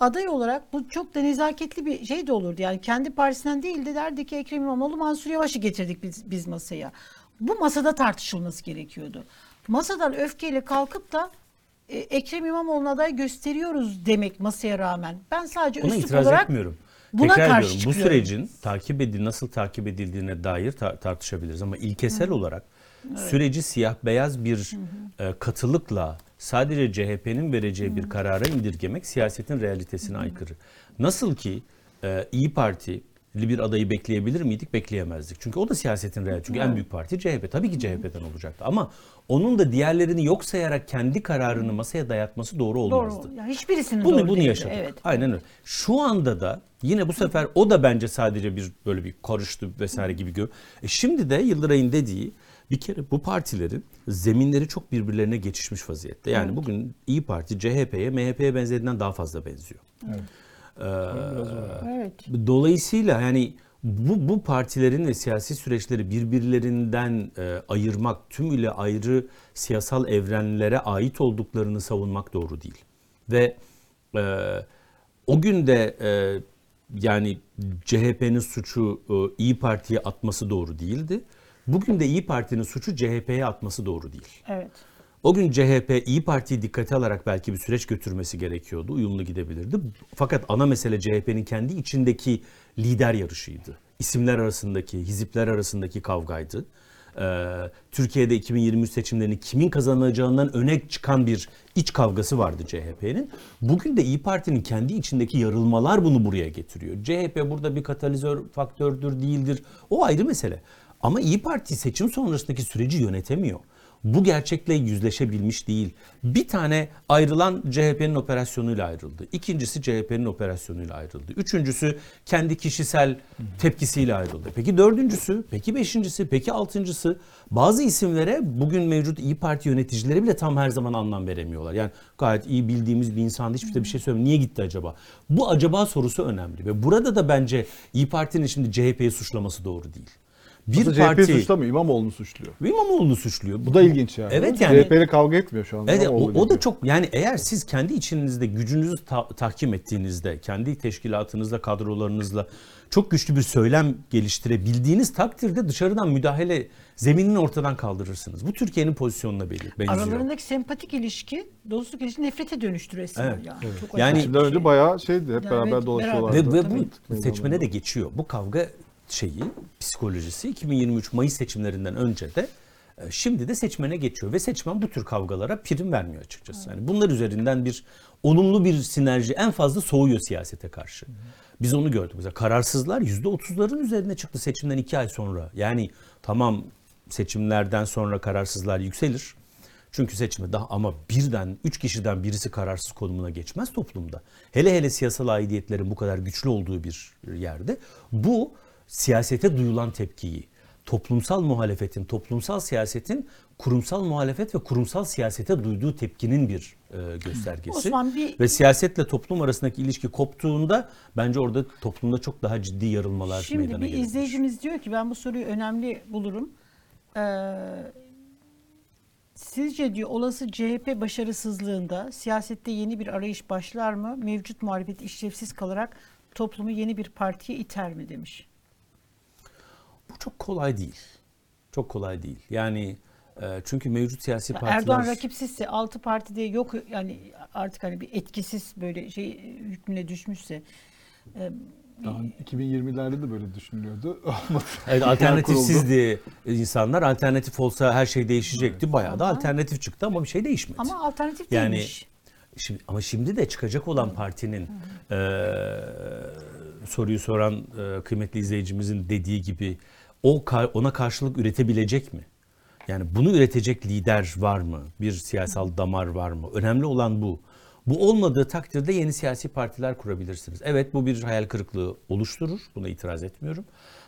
aday olarak bu çok da nezaketli bir şey de olurdu. Yani kendi partisinden değil de derdi ki Ekrem İmamoğlu Mansur Yavaş'ı getirdik biz, biz masaya. Bu masada tartışılması gerekiyordu. Masadan öfkeyle kalkıp da e, Ekrem İmamoğlu'na aday gösteriyoruz demek masaya rağmen. Ben sadece Buna üslup olarak etmiyorum. buna Tekrar karşı ediyorum. Bu çıkıyorum. sürecin takip edil nasıl takip edildiğine dair ta- tartışabiliriz ama ilkesel olarak süreci siyah beyaz bir e, katılıkla sadece CHP'nin vereceği bir karara indirgemek siyasetin realitesine aykırı. Nasıl ki e, İyi Parti bir adayı bekleyebilir miydik? Bekleyemezdik. Çünkü o da siyasetin realitesi. Çünkü en büyük parti CHP. Tabii ki CHP'den olacaktı. Ama onun da diğerlerini yok sayarak kendi kararını masaya dayatması doğru olmazdı. Doğru. Yani hiçbirisinin Bunu doğru bunu değildi. yaşadık. Evet. Aynen öyle. Şu anda da yine bu sefer o da bence sadece bir böyle bir karıştı vesaire gibi gör. E şimdi de Yıldıray'ın dediği bir kere bu partilerin zeminleri çok birbirlerine geçişmiş vaziyette. Yani bugün İyi Parti CHP'ye, MHP'ye benzediğinden daha fazla benziyor. Evet. Dolayısıyla yani bu, bu partilerin ve siyasi süreçleri birbirlerinden e, ayırmak, tümüyle ayrı siyasal evrenlere ait olduklarını savunmak doğru değil. Ve e, o gün de e, yani CHP'nin suçu e, İyi Parti'ye atması doğru değildi. Bugün de İyi Parti'nin suçu CHP'ye atması doğru değil. Evet. O gün CHP İyi Parti'yi dikkate alarak belki bir süreç götürmesi gerekiyordu. Uyumlu gidebilirdi. Fakat ana mesele CHP'nin kendi içindeki lider yarışıydı. İsimler arasındaki, hizipler arasındaki kavgaydı. Ee, Türkiye'de 2023 seçimlerini kimin kazanacağından öne çıkan bir iç kavgası vardı CHP'nin. Bugün de İyi Parti'nin kendi içindeki yarılmalar bunu buraya getiriyor. CHP burada bir katalizör faktördür, değildir. O ayrı mesele. Ama İyi Parti seçim sonrasındaki süreci yönetemiyor bu gerçekle yüzleşebilmiş değil. Bir tane ayrılan CHP'nin operasyonuyla ayrıldı. İkincisi CHP'nin operasyonuyla ayrıldı. Üçüncüsü kendi kişisel tepkisiyle ayrıldı. Peki dördüncüsü, peki beşincisi, peki altıncısı bazı isimlere bugün mevcut İyi Parti yöneticileri bile tam her zaman anlam veremiyorlar. Yani gayet iyi bildiğimiz bir insan hiçbir de bir şey söylemiyor. Niye gitti acaba? Bu acaba sorusu önemli ve burada da bence İyi Parti'nin şimdi CHP'yi suçlaması doğru değil. Bir Aslında parti CHP suçlamıyor, İmamoğlu'nu suçluyor. İmamoğlu'nu suçluyor. Bu da ilginç yani. Evet yani- CHP ile kavga etmiyor şu anda. Evet, o, o da çok yani eğer siz kendi içinizde gücünüzü ta- tahkim ettiğinizde, kendi teşkilatınızla, kadrolarınızla çok güçlü bir söylem geliştirebildiğiniz takdirde dışarıdan müdahale zeminini ortadan kaldırırsınız. Bu Türkiye'nin pozisyonuna beli- benziyor. Aralarındaki sempatik ilişki, dostluk ilişki nefrete dönüştü resmen. Evet, yani. evet. Çok Yani- önce şey. bayağı şeydi hep Ya beraber evet, dolaşıyorlardı. Ve, ve bu seçmene de geçiyor. Bu kavga şeyi, psikolojisi 2023 Mayıs seçimlerinden önce de e, şimdi de seçmene geçiyor ve seçmen bu tür kavgalara prim vermiyor açıkçası. Yani bunlar üzerinden bir olumlu bir sinerji en fazla soğuyor siyasete karşı. Biz onu gördük. Mesela kararsızlar %30'ların üzerine çıktı seçimden iki ay sonra. Yani tamam seçimlerden sonra kararsızlar yükselir. Çünkü seçime daha ama birden üç kişiden birisi kararsız konumuna geçmez toplumda. Hele hele siyasal aidiyetlerin bu kadar güçlü olduğu bir yerde bu siyasete duyulan tepkiyi, toplumsal muhalefetin, toplumsal siyasetin kurumsal muhalefet ve kurumsal siyasete duyduğu tepkinin bir e, göstergesi. Osman, bir- Ve siyasetle toplum arasındaki ilişki koptuğunda bence orada toplumda çok daha ciddi yarılmalar Şimdi meydana bir gelebilir. izleyicimiz diyor ki ben bu soruyu önemli bulurum. Ee, sizce diyor olası CHP başarısızlığında siyasette yeni bir arayış başlar mı? Mevcut muhalefet işlevsiz kalarak toplumu yeni bir partiye iter mi demiş. Bu çok kolay değil. Çok kolay değil. Yani e, çünkü mevcut siyasi partiler... Erdoğan rakipsizse altı partide yok yani artık hani bir etkisiz böyle şey hükmüne düşmüşse e, Daha 2020'lerde de böyle düşünülüyordu. Olmadı. Evet, alternatifsizdi insanlar. Alternatif olsa her şey değişecekti. Bayağı da Ama- alternatif çıktı ama bir şey değişmedi. ama alternatif Yani değilmiş. Şimdi, ama şimdi de çıkacak olan partinin eee, soruyu soran eee, kıymetli izleyicimizin dediği gibi o ona karşılık üretebilecek mi? Yani bunu üretecek lider var mı? Bir siyasal damar var mı? Önemli olan bu. Bu olmadığı takdirde yeni siyasi partiler kurabilirsiniz. Evet bu bir hayal kırıklığı oluşturur. Buna itiraz etmiyorum.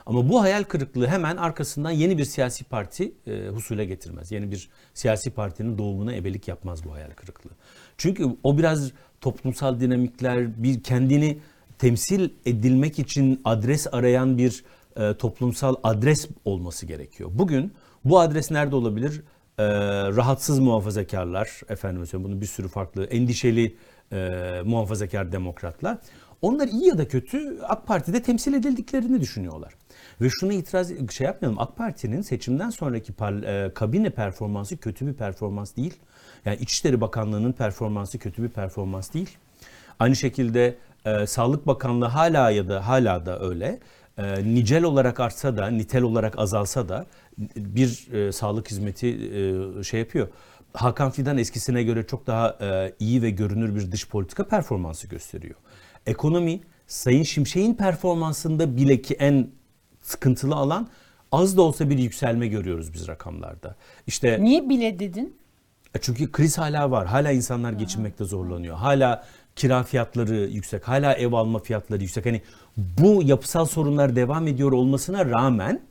Ama bu hayal kırıklığı hemen arkasından yeni bir siyasi parti e, husule getirmez. Yeni bir siyasi partinin doğumuna ebelik yapmaz bu hayal kırıklığı. Çünkü o biraz toplumsal dinamikler, bir kendini temsil edilmek için adres arayan bir e, toplumsal adres olması gerekiyor. Bugün bu adres nerede olabilir? E, rahatsız muhafazakarlar, efendim söyleyeyim bunu bir sürü farklı endişeli e, muhafazakar demokratlar. Onlar iyi ya da kötü AK Parti'de temsil edildiklerini düşünüyorlar. Ve şunu itiraz şey yapmayalım. AK Parti'nin seçimden sonraki par, e, kabine performansı kötü bir performans değil. Yani İçişleri Bakanlığı'nın performansı kötü bir performans değil. Aynı şekilde e, Sağlık Bakanlığı hala ya da hala da öyle. E, nicel olarak artsa da, nitel olarak azalsa da bir e, sağlık hizmeti e, şey yapıyor. Hakan Fidan eskisine göre çok daha e, iyi ve görünür bir dış politika performansı gösteriyor. Ekonomi Sayın Şimşek'in performansında bile ki en sıkıntılı alan az da olsa bir yükselme görüyoruz biz rakamlarda. İşte Niye bile dedin? e Çünkü kriz hala var. Hala insanlar geçinmekte zorlanıyor. Hala kira fiyatları yüksek. Hala ev alma fiyatları yüksek. Hani bu yapısal sorunlar devam ediyor olmasına rağmen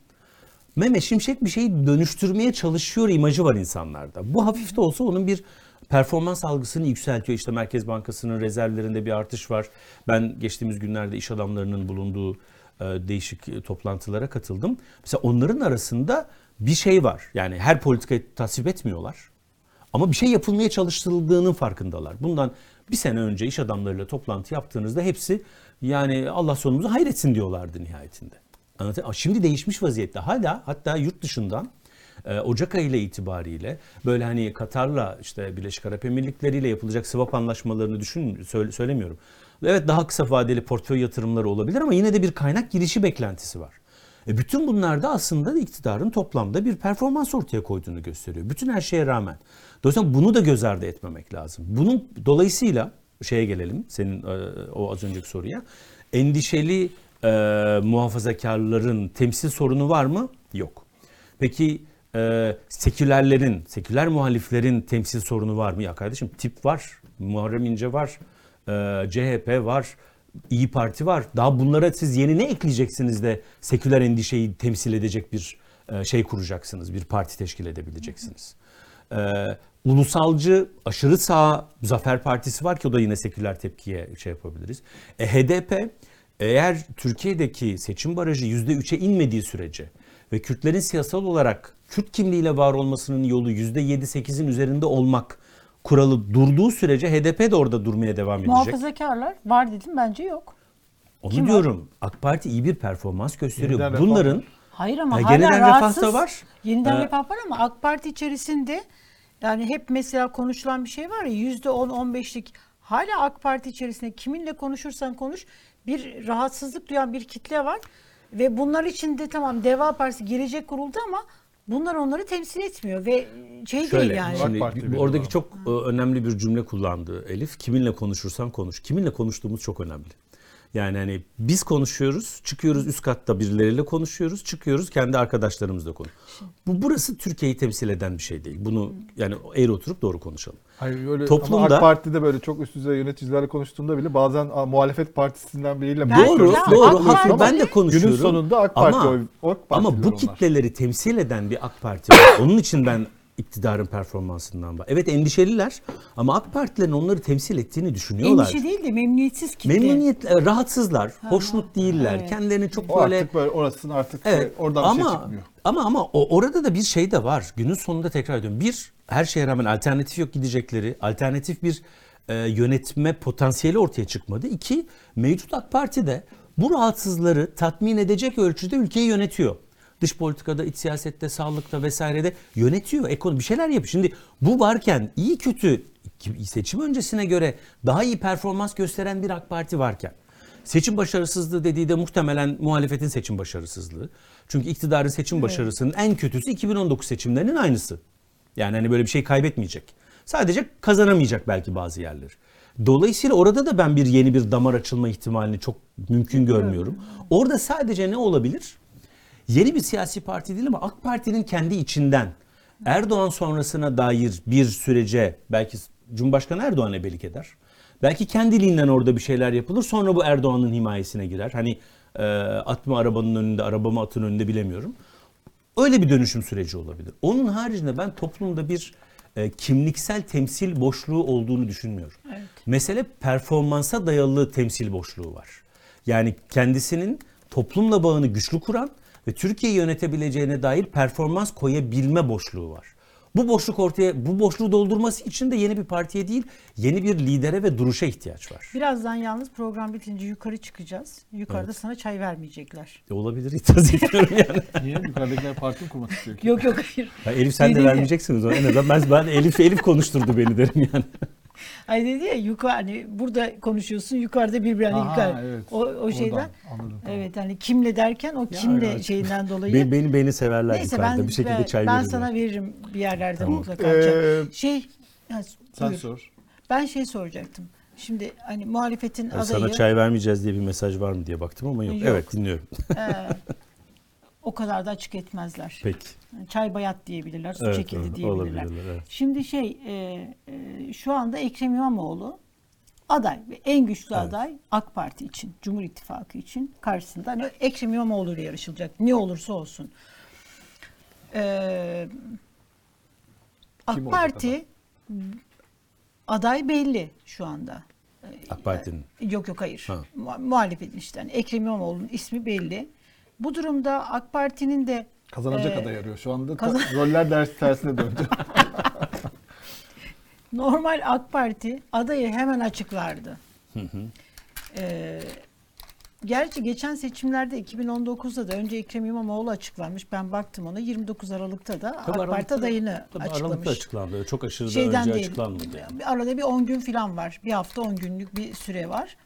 Mehmet Şimşek bir şeyi dönüştürmeye çalışıyor imajı var insanlarda. Bu hafif de olsa onun bir performans algısını yükseltiyor. İşte Merkez Bankası'nın rezervlerinde bir artış var. Ben geçtiğimiz günlerde iş adamlarının bulunduğu e, değişik e, toplantılara katıldım. Mesela onların arasında bir şey var. Yani her politikayı tasvip etmiyorlar. Ama bir şey yapılmaya çalışıldığının farkındalar. Bundan bir sene önce iş adamlarıyla toplantı yaptığınızda hepsi yani Allah sonumuzu hayretsin diyorlardı nihayetinde. Anlatayım. Şimdi değişmiş vaziyette. Hala hatta yurt dışından e, Ocak ayı ile itibariyle böyle hani Katar'la işte Birleşik Arap Emirlikleri ile yapılacak swap anlaşmalarını düşün söyle- söylemiyorum. Evet daha kısa vadeli portföy yatırımları olabilir ama yine de bir kaynak girişi beklentisi var. E bütün bunlar da aslında iktidarın toplamda bir performans ortaya koyduğunu gösteriyor. Bütün her şeye rağmen. Dolayısıyla bunu da göz ardı etmemek lazım. Bunun dolayısıyla şeye gelelim senin e, o az önceki soruya. Endişeli e, muhafazakarların temsil sorunu var mı? Yok. Peki e, sekülerlerin, seküler muhaliflerin temsil sorunu var mı? Ya kardeşim tip var, Muharrem İnce var, e, CHP var, İyi Parti var. Daha bunlara siz yeni ne ekleyeceksiniz de seküler endişeyi temsil edecek bir e, şey kuracaksınız, bir parti teşkil edebileceksiniz. E, ulusalcı, aşırı sağ Zafer Partisi var ki o da yine seküler tepkiye şey yapabiliriz. E, HDP eğer Türkiye'deki seçim barajı %3'e inmediği sürece ve Kürtlerin siyasal olarak Kürt kimliğiyle var olmasının yolu %7-8'in üzerinde olmak kuralı durduğu sürece HDP de orada durmaya devam edecek. Muhafazakarlar var dedim bence yok. Onu Kim var? diyorum. AK Parti iyi bir performans gösteriyor. Yeniden Bunların var. Hayır ama Ya hala yeniden refah da rahatsız. var. Yeniden Ee, refah var ama AK Parti içerisinde yani hep mesela konuşulan bir şey var ya yüzde on, on beşlik hala AK Parti içerisinde kiminle konuşursan konuş bir rahatsızlık duyan bir kitle var. Ve bunlar içinde tamam Deva Partisi gelecek kuruldu ama bunlar onları temsil etmiyor ve şey Şöyle, değil yani. şimdi Parti oradaki çok e, önemli bir cümle kullandı Elif. Kiminle konuşursan konuş. Kiminle konuştuğumuz çok önemli. Yani hani biz konuşuyoruz, çıkıyoruz üst katta birileriyle konuşuyoruz, çıkıyoruz kendi arkadaşlarımızla konuş. Bu burası Türkiye'yi temsil eden bir şey değil. Bunu yani eğri oturup doğru konuşalım. Hayır öyle Toplumda- ama AK Parti'de böyle çok üst düzey yöneticilerle konuştuğunda bile bazen a, muhalefet partisinden biriyle Ben- Doğru, ya, doğru. AK. Parti- Ben de konuşuyorum. Günün sonunda AK Parti ama, oy- AK ama bu onlar. kitleleri temsil eden bir AK Parti var. Onun için ben iktidarın performansından var. Evet endişeliler ama AK Partilerin onları temsil ettiğini düşünüyorlar. Endişe değil de memnuniyetsiz kitle. Memnuniyet, e, rahatsızlar, hoşnut değiller. evet. Kendilerini çok O böyle artık böyle orasının artık Evet. şey, oradan ama, bir şey çıkmıyor. Ama ama o, orada da bir şey de var. Günün sonunda tekrar ediyorum. Bir, her şeye rağmen alternatif yok gidecekleri. Alternatif bir e, yönetme potansiyeli ortaya çıkmadı. İki, mevcut AK Parti de bu rahatsızları tatmin edecek ölçüde ülkeyi yönetiyor. Dış politikada, iç siyasette, sağlıkta vesairede yönetiyor. Ekonomi bir şeyler yapıyor. Şimdi bu varken iyi kötü seçim öncesine göre daha iyi performans gösteren bir AK Parti varken Seçim başarısızlığı dediği de muhtemelen muhalefetin seçim başarısızlığı. Çünkü iktidarın seçim başarısının en kötüsü 2019 seçimlerinin aynısı. Yani hani böyle bir şey kaybetmeyecek. Sadece kazanamayacak belki bazı yerleri. Dolayısıyla orada da ben bir yeni bir damar açılma ihtimalini çok mümkün görmüyorum. Orada sadece ne olabilir? Yeni bir siyasi parti değil ama AK Parti'nin kendi içinden Erdoğan sonrasına dair bir sürece belki Cumhurbaşkanı Erdoğan ebelik eder. Belki kendiliğinden orada bir şeyler yapılır. Sonra bu Erdoğan'ın himayesine girer. Hani e, at mı arabanın önünde, araba mı atın önünde bilemiyorum. Öyle bir dönüşüm süreci olabilir. Onun haricinde ben toplumda bir e, kimliksel temsil boşluğu olduğunu düşünmüyorum. Evet. Mesele performansa dayalı temsil boşluğu var. Yani kendisinin toplumla bağını güçlü kuran ve Türkiye'yi yönetebileceğine dair performans koyabilme boşluğu var. Bu boşluk ortaya, bu boşluğu doldurması için de yeni bir partiye değil, yeni bir lidere ve duruşa ihtiyaç var. Birazdan yalnız program bitince yukarı çıkacağız. Yukarıda sana çay vermeyecekler. E, olabilir, itiraz etmiyorum yani. Niye? Yukarıdakiler parti mi kurmak istiyor ki? Yok yok hayır. Ya Elif sen de Dedi ya. vermeyeceksiniz o. En azından ben, ben Elif Elif konuşturdu beni derim yani. Ay dedi ya yukarı hani burada konuşuyorsun yukarıda bir bir hani Aha, yukarı. evet. O, o Oradan, şeyden. anladım, tamam. Evet hani kimle derken o kimle evet. şeyinden dolayı. Beni, beni, beni severler Neyse yukarıda. ben bir şekilde ben, çay ben verirler. sana veririm bir yerlerde Tamam. mutlaka. Ee, şey ha, Sen buyur. sor. Ben şey soracaktım. Şimdi hani muhalefetin Yani adayı Sana çay vermeyeceğiz diye bir mesaj var mı diye baktım ama yok. Yok. Evet dinliyorum. e, o kadar da açık etmezler. Peki. Çay bayat diyebilirler, su Evet, çekildi evet, diyebilirler. evet. Şimdi şey e, e, şu anda Ekrem İmamoğlu aday ve en güçlü Evet. aday AK Parti için, Cumhur İttifakı için karşısında hani Ekrem İmamoğlu ile yarışılacak. Ne olursa olsun. Ee, AK Kim Parti aday belli şu anda. AK Parti'nin. Yok yok hayır. Ha. Mu- Muhalefetin işte. Yani Ekrem İmamoğlu'nun ismi belli. Bu durumda AK Parti'nin de Kazanacak e, aday arıyor. Şu anda ta- kazan- roller ders tersine döndü. Normal AK Parti adayı hemen açıklardı. Ee, gerçi geçen seçimlerde 2019'da da önce Ekrem İmamoğlu açıklanmış. Ben baktım ona 29 Aralık'ta da AK Parti Aralıkta- adayını tabii açıklamış. Aralıkta açıklandı. Çok aşırı da Şeyden önce değil. açıklanmadı. Yani. Arada bir 10 gün falan var. Bir hafta 10 günlük bir süre var.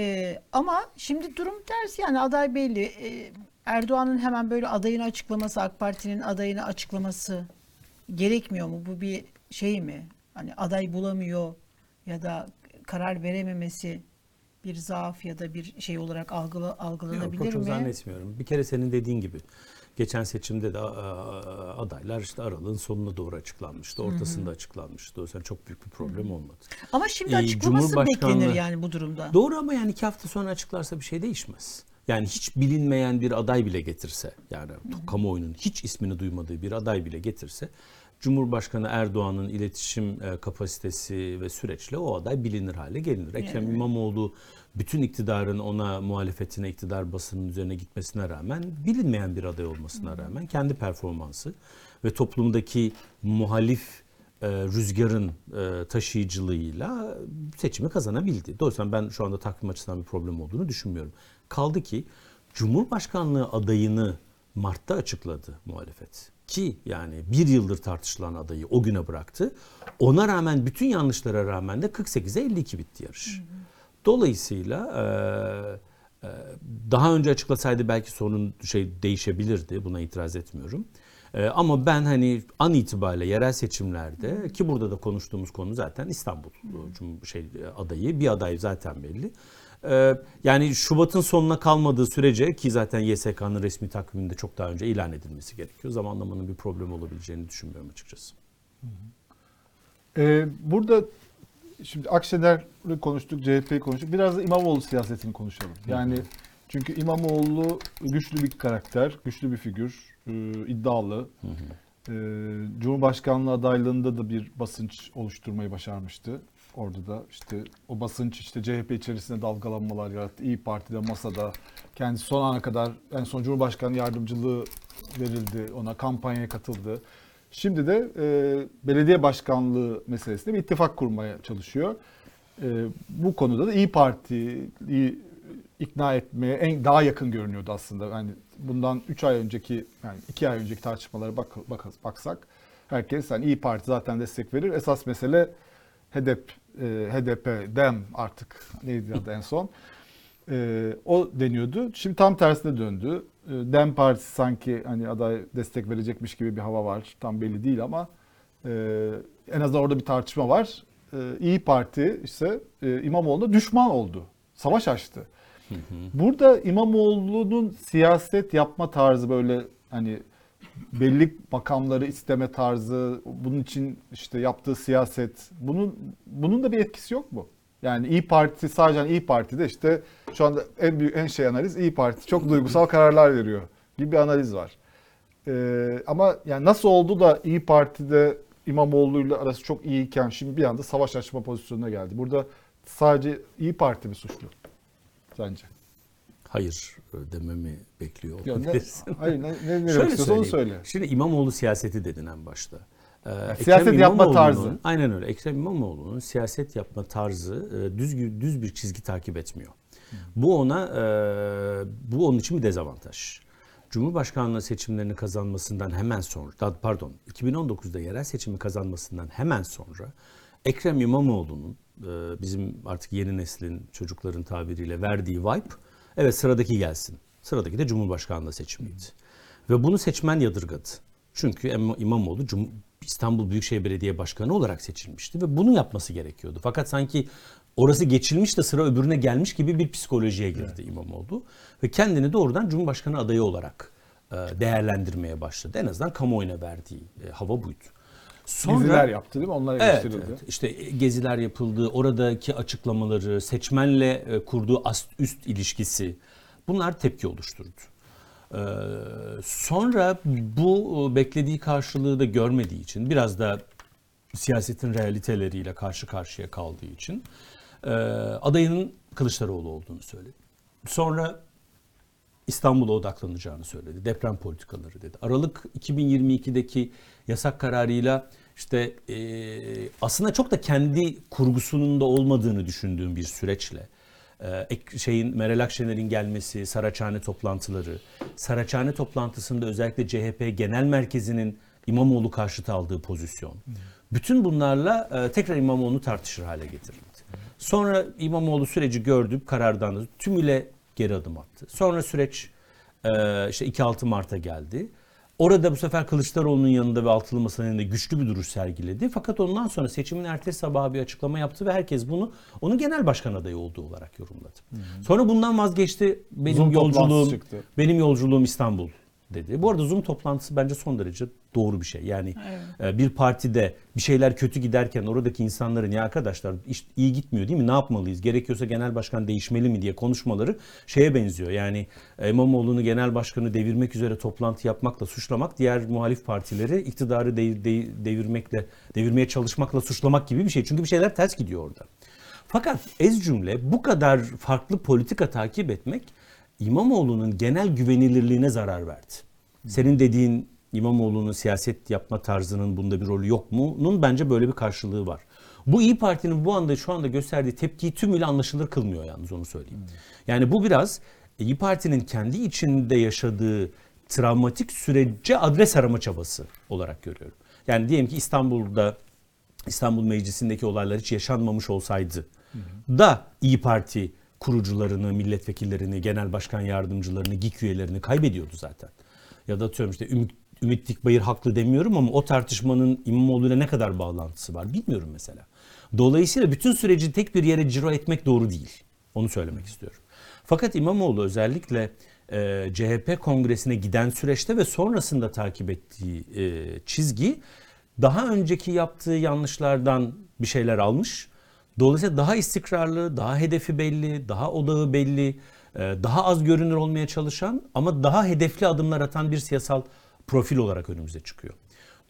Ee, ama şimdi durum tersi yani aday belli. Ee, Erdoğan'ın hemen böyle adayını açıklaması, AK Parti'nin adayını açıklaması gerekmiyor mu? Bu bir şey mi? Hani aday bulamıyor ya da karar verememesi bir zaaf ya da bir şey olarak algıla, Yok, algılanabilir çok mi? zannetmiyorum. Bir kere senin dediğin gibi geçen seçimde de adaylar işte aralığın sonuna doğru açıklanmıştı. Ortasında açıklanmıştı. O yüzden çok büyük bir problem olmadı. Ama şimdi Ee, açıklaması Cumhurbaşkanlığı- beklenir yani bu durumda. Doğru ama yani iki hafta sonra açıklarsa bir şey değişmez. Yani hiç bilinmeyen bir aday bile getirse yani kamuoyunun hiç ismini duymadığı bir aday bile getirse Cumhurbaşkanı Erdoğan'ın iletişim e, kapasitesi ve süreçle o aday bilinir hale gelinir. Ekrem Yani. İmamoğlu bütün iktidarın ona muhalefetine iktidar basının üzerine gitmesine rağmen bilinmeyen bir aday olmasına rağmen kendi performansı ve toplumdaki muhalif e, rüzgarın e, taşıyıcılığıyla seçimi kazanabildi. Dolayısıyla ben şu anda takvim açısından bir problem olduğunu düşünmüyorum. Kaldı ki Cumhurbaşkanlığı adayını Mart'ta açıkladı muhalefet. Ki yani bir yıldır tartışılan adayı o güne bıraktı. Ona rağmen bütün yanlışlara rağmen de 48'e 52 bitti yarış. Dolayısıyla e, e, daha önce açıklasaydı belki sorun şey değişebilirdi. Buna itiraz etmiyorum. E, ama ben hani an itibariyle yerel seçimlerde ki burada da konuştuğumuz konu zaten İstanbul Cum- şey e, adayı. Bir aday zaten belli. E, yani Şubat'ın sonuna kalmadığı sürece ki zaten YSK'nın resmi takviminde çok daha önce ilan edilmesi gerekiyor. Zamanlamanın bir problem olabileceğini düşünmüyorum açıkçası. Ee, burada şimdi Akşener'i konuştuk, CHP'yi konuştuk. Biraz da İmamoğlu siyasetini konuşalım. Yani çünkü İmamoğlu güçlü bir karakter, güçlü bir figür, e, iddialı. E, Cumhurbaşkanlığı adaylığında da bir basınç oluşturmayı başarmıştı. Orada da işte o basınç işte CHP içerisinde dalgalanmalar yarattı. İyi Parti'de, masada kendisi son ana kadar en son Cumhurbaşkanı yardımcılığı verildi. Ona kampanyaya katıldı. Şimdi de e, belediye başkanlığı meselesinde bir ittifak kurmaya çalışıyor. E, bu konuda da İyi Parti'yi ikna etmeye en daha yakın görünüyordu aslında. Yani bundan 3 ay önceki yani 2 ay önceki tartışmalara bak, bak, baksak herkes hani İyi Parti zaten destek verir. Esas mesele HDP, e, HDP, DEM artık neydi adı en son. E, o deniyordu. Şimdi tam tersine döndü. E, DEM Partisi sanki hani aday destek verecekmiş gibi bir hava var. Tam belli değil ama e, en azından orada bir tartışma var. E, İyi Parti ise e, İmamoğlu'na düşman oldu. Savaş açtı. Burada İmamoğlu'nun siyaset yapma tarzı böyle hani belli makamları isteme tarzı, bunun için işte yaptığı siyaset, bunun bunun da bir etkisi yok mu? Yani İyi Parti sadece İyi Parti'de işte şu anda en büyük en şey analiz İyi Parti çok duygusal kararlar veriyor gibi bir analiz var. Ee, ama yani nasıl oldu da İyi Parti'de İmamoğlu'yla arası çok iyiyken şimdi bir anda savaş açma pozisyonuna geldi. Burada sadece İyi Parti mi suçlu sence? Hayır e, dememi bekliyor Ya ne, olabilirsin. hayır ne, ne demek Şöyle istiyorsun onu söyle. Şimdi İmamoğlu siyaseti dedin en başta. Ee, Ekrem siyaset yapma tarzı. Aynen öyle. Ekrem İmamoğlu'nun siyaset yapma tarzı e, düz düz bir çizgi takip etmiyor. Bu ona e, bu onun için bir dezavantaj. Cumhurbaşkanlığı seçimlerini kazanmasından hemen sonra, pardon, 2019'da yerel seçimi kazanmasından hemen sonra Ekrem İmamoğlu'nun bizim artık yeni neslin çocukların tabiriyle verdiği vibe, evet sıradaki gelsin. Sıradaki de Cumhurbaşkanlığı seçimiydi. Ve bunu seçmen yadırgadı. Çünkü İmam- İmamoğlu Cum- İstanbul Büyükşehir Belediye Başkanı olarak seçilmişti ve bunu yapması gerekiyordu. Fakat sanki orası geçilmiş de sıra öbürüne gelmiş gibi bir psikolojiye girdi İmamoğlu ve kendini doğrudan Cumhurbaşkanı adayı olarak e, değerlendirmeye başladı. En azından kamuoyuna verdiği e, hava buydu. Geziler yaptı değil mi? Onlar Evet, eleştirildi. evet. İşte geziler yapıldı, oradaki açıklamaları, seçmenle e, kurduğu üst ilişkisi bunlar tepki oluşturdu. Ee, sonra bu e, beklediği karşılığı da görmediği için biraz da siyasetin realiteleriyle karşı karşıya kaldığı için e, adayının Kılıçdaroğlu olduğunu söyledi. Sonra İstanbul'a odaklanacağını söyledi. Deprem politikaları dedi. Aralık 2022'deki yasak kararıyla işte e, aslında çok da kendi kurgusunun da olmadığını düşündüğüm bir süreçle e, şeyin Meral Akşener'in gelmesi, Saraçhane toplantıları, Saraçhane toplantısında özellikle CHP Genel Merkezi'nin İmamoğlu karşıtı aldığı pozisyon. Bütün bunlarla e, tekrar İmamoğlu'nu tartışır hale getirildi. Sonra İmamoğlu süreci gördü, karardan da tümüyle geri adım attı. Sonra süreç e, işte 2-6 Mart'a geldi. Orada bu sefer Kılıçdaroğlu'nun yanında ve altılı masanın yanında güçlü bir duruş sergiledi. Fakat ondan sonra seçimin ertesi sabahı bir açıklama yaptı ve herkes bunu onun genel başkan adayı olduğu olarak yorumladı. Sonra bundan vazgeçti. Benim Zoom yolculuğum benim yolculuğum İstanbul dedi. Bu arada Zoom toplantısı bence son derece doğru bir şey. Yani e, bir partide bir şeyler kötü giderken oradaki insanların ya arkadaşlar iş iyi gitmiyor değil mi? Ne yapmalıyız? Gerekiyorsa genel başkan değişmeli mi diye konuşmaları şeye benziyor. Yani e, İmamoğlu'nu genel başkanı devirmek üzere toplantı yapmakla suçlamak, diğer muhalif partileri iktidarı de- de- devirmekle devirmeye çalışmakla suçlamak gibi bir şey. Çünkü bir şeyler ters gidiyor orada. Fakat ez cümle bu kadar farklı politika takip etmek İmamoğlu'nun genel güvenilirliğine zarar verdi. Senin dediğin İmamoğlu'nun siyaset yapma tarzının bunda bir rolü yok mu'nun bence böyle bir karşılığı var. Bu İyi Parti'nin bu anda şu anda gösterdiği tepkiyi tümüyle anlaşılır kılmıyor yalnız onu söyleyeyim. Yani bu biraz İyi Parti'nin kendi içinde yaşadığı travmatik sürece adres arama çabası olarak görüyorum. Yani diyelim ki İstanbul'da İstanbul Meclisi'ndeki olaylar hiç yaşanmamış olsaydı da İyi Parti kurucularını, milletvekillerini, genel başkan yardımcılarını, GİK üyelerini kaybediyordu zaten. Ya da atıyorum işte Ümit, Ümit Dikbayır haklı demiyorum ama o tartışmanın İmamoğlu'yla ne kadar bağlantısı var bilmiyorum mesela. Dolayısıyla bütün süreci tek bir yere ciro etmek doğru değil. Onu söylemek istiyorum. Fakat İmamoğlu özellikle e, CHP kongresine giden süreçte ve sonrasında takip ettiği e, çizgi daha önceki yaptığı yanlışlardan bir şeyler almış. Dolayısıyla daha istikrarlı, daha hedefi belli, daha odağı belli, e, daha az görünür olmaya çalışan ama daha hedefli adımlar atan bir siyasal profil olarak önümüze çıkıyor.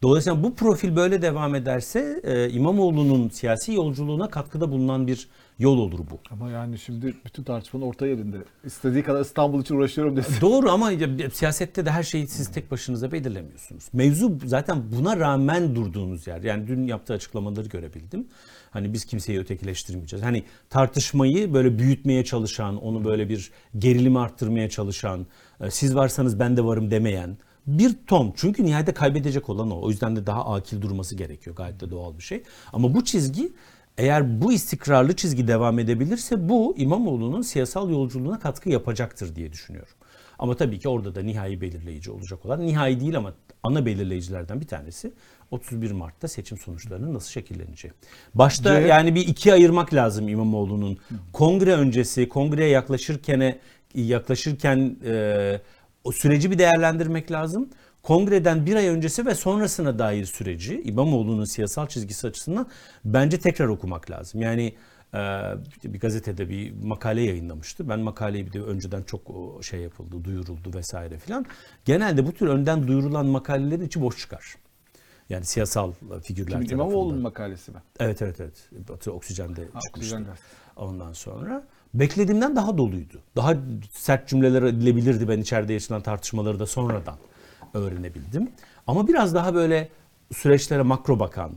Dolayısıyla bu profil böyle devam ederse e, İmamoğlu'nun siyasi yolculuğuna katkıda bulunan bir yol olur bu. Ama yani şimdi bütün tartışmanın orta yerinde. İstediği kadar İstanbul için uğraşıyorum desin. Doğru ama ya- siyasette de her şeyi siz tek başınıza belirlemiyorsunuz. Mevzu zaten buna rağmen durduğunuz yer. Yani dün yaptığı açıklamaları görebildim. Hani biz kimseyi ötekileştirmeyeceğiz. Hani tartışmayı böyle büyütmeye çalışan, onu böyle bir gerilimi arttırmaya çalışan, e, siz varsanız ben de varım demeyen bir ton. Çünkü nihayet kaybedecek olan o. O yüzden de daha akil durması gerekiyor. Gayet de doğal bir şey. Ama bu çizgi eğer bu istikrarlı çizgi devam edebilirse bu İmamoğlu'nun siyasal yolculuğuna katkı yapacaktır diye düşünüyorum. Ama tabii ki orada da nihai belirleyici olacak olan, nihai değil ama ana belirleyicilerden bir tanesi 31 Mart'ta seçim sonuçlarının nasıl şekilleneceği. Başta CHP yani bir ikiye ayırmak lazım İmamoğlu'nun. Kongre öncesi, kongreye yaklaşırken yaklaşırken e, o süreci bir değerlendirmek lazım. kongreden bir ay öncesi ve sonrasına dair süreci İmamoğlu'nun siyasal çizgisi açısından bence tekrar okumak lazım. Yani e, bir gazetede bir makale yayınlamıştı. Ben makaleyi bir de önceden çok şey yapıldı, duyuruldu vesaire filan. Genelde bu tür önden duyurulan makalelerin içi boş çıkar. Yani siyasal figürler Şimdi. İmamoğlu'nun makalesi mi? Evet evet evet. Batı Oksijen'de Ha, çıkmıştı. Oksijen. Ondan sonra beklediğimden daha doluydu. Daha sert cümleler edilebilirdi ben içeride yaşanan tartışmaları da sonradan öğrenebildim. Ama biraz daha böyle süreçlere makro bakan,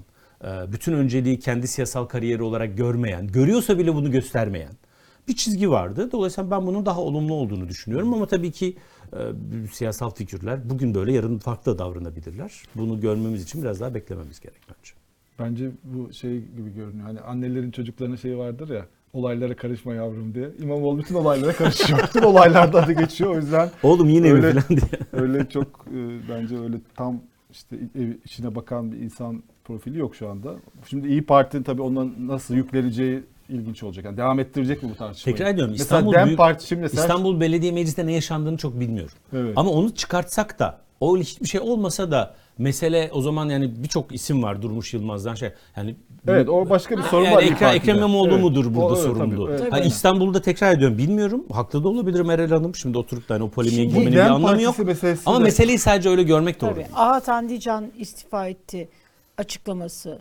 e, bütün önceliği kendi siyasal kariyeri olarak görmeyen, görüyorsa bile bunu göstermeyen bir çizgi vardı. Dolayısıyla ben bunun daha olumlu olduğunu düşünüyorum ama tabii ki e, siyasal figürler bugün böyle yarın farklı davranabilirler. Bunu görmemiz için biraz daha beklememiz gerek bence. Bence bu şey gibi görünüyor. Hani annelerin çocuklarının şeyi vardır ya olaylara karışma yavrum diye. İmamoğlu bütün olaylara karışıyor. bütün olaylarda adı geçiyor. O yüzden Oğlum yine mi Öyle- falan diye. öyle çok e, bence öyle tam işte ev içine bakan bir insan profili yok şu anda. Şimdi İyi Parti'nin tabii ona nasıl yükleneceği ilginç olacak. Yani devam ettirecek mi bu tartışmayı? Tekrar ediyorum, Mesela İstanbul Dem Büyük- Parti şimdi mesela İstanbul Belediye Meclisi'nde ne yaşandığını çok bilmiyorum. Evet. Ama onu çıkartsak da o hiçbir şey olmasa da mesele o zaman yani birçok isim var Durmuş Yılmaz'dan şey yani Evet o başka bir sorun yani var. Ekrem. Ekrem İmamoğlu Evet. mudur burada O, evet, sorumlu? tabii, evet. Ha, İstanbul'da tekrar ediyorum bilmiyorum. Haklı da olabilir Meral Hanım. Şimdi oturup da hani o polemiğe girmenin Bu bir Dem anlamı yok. Partisi meselesi Ama meseleyi sadece öyle görmek doğru. Tabii. Ahat Andican istifa etti açıklaması.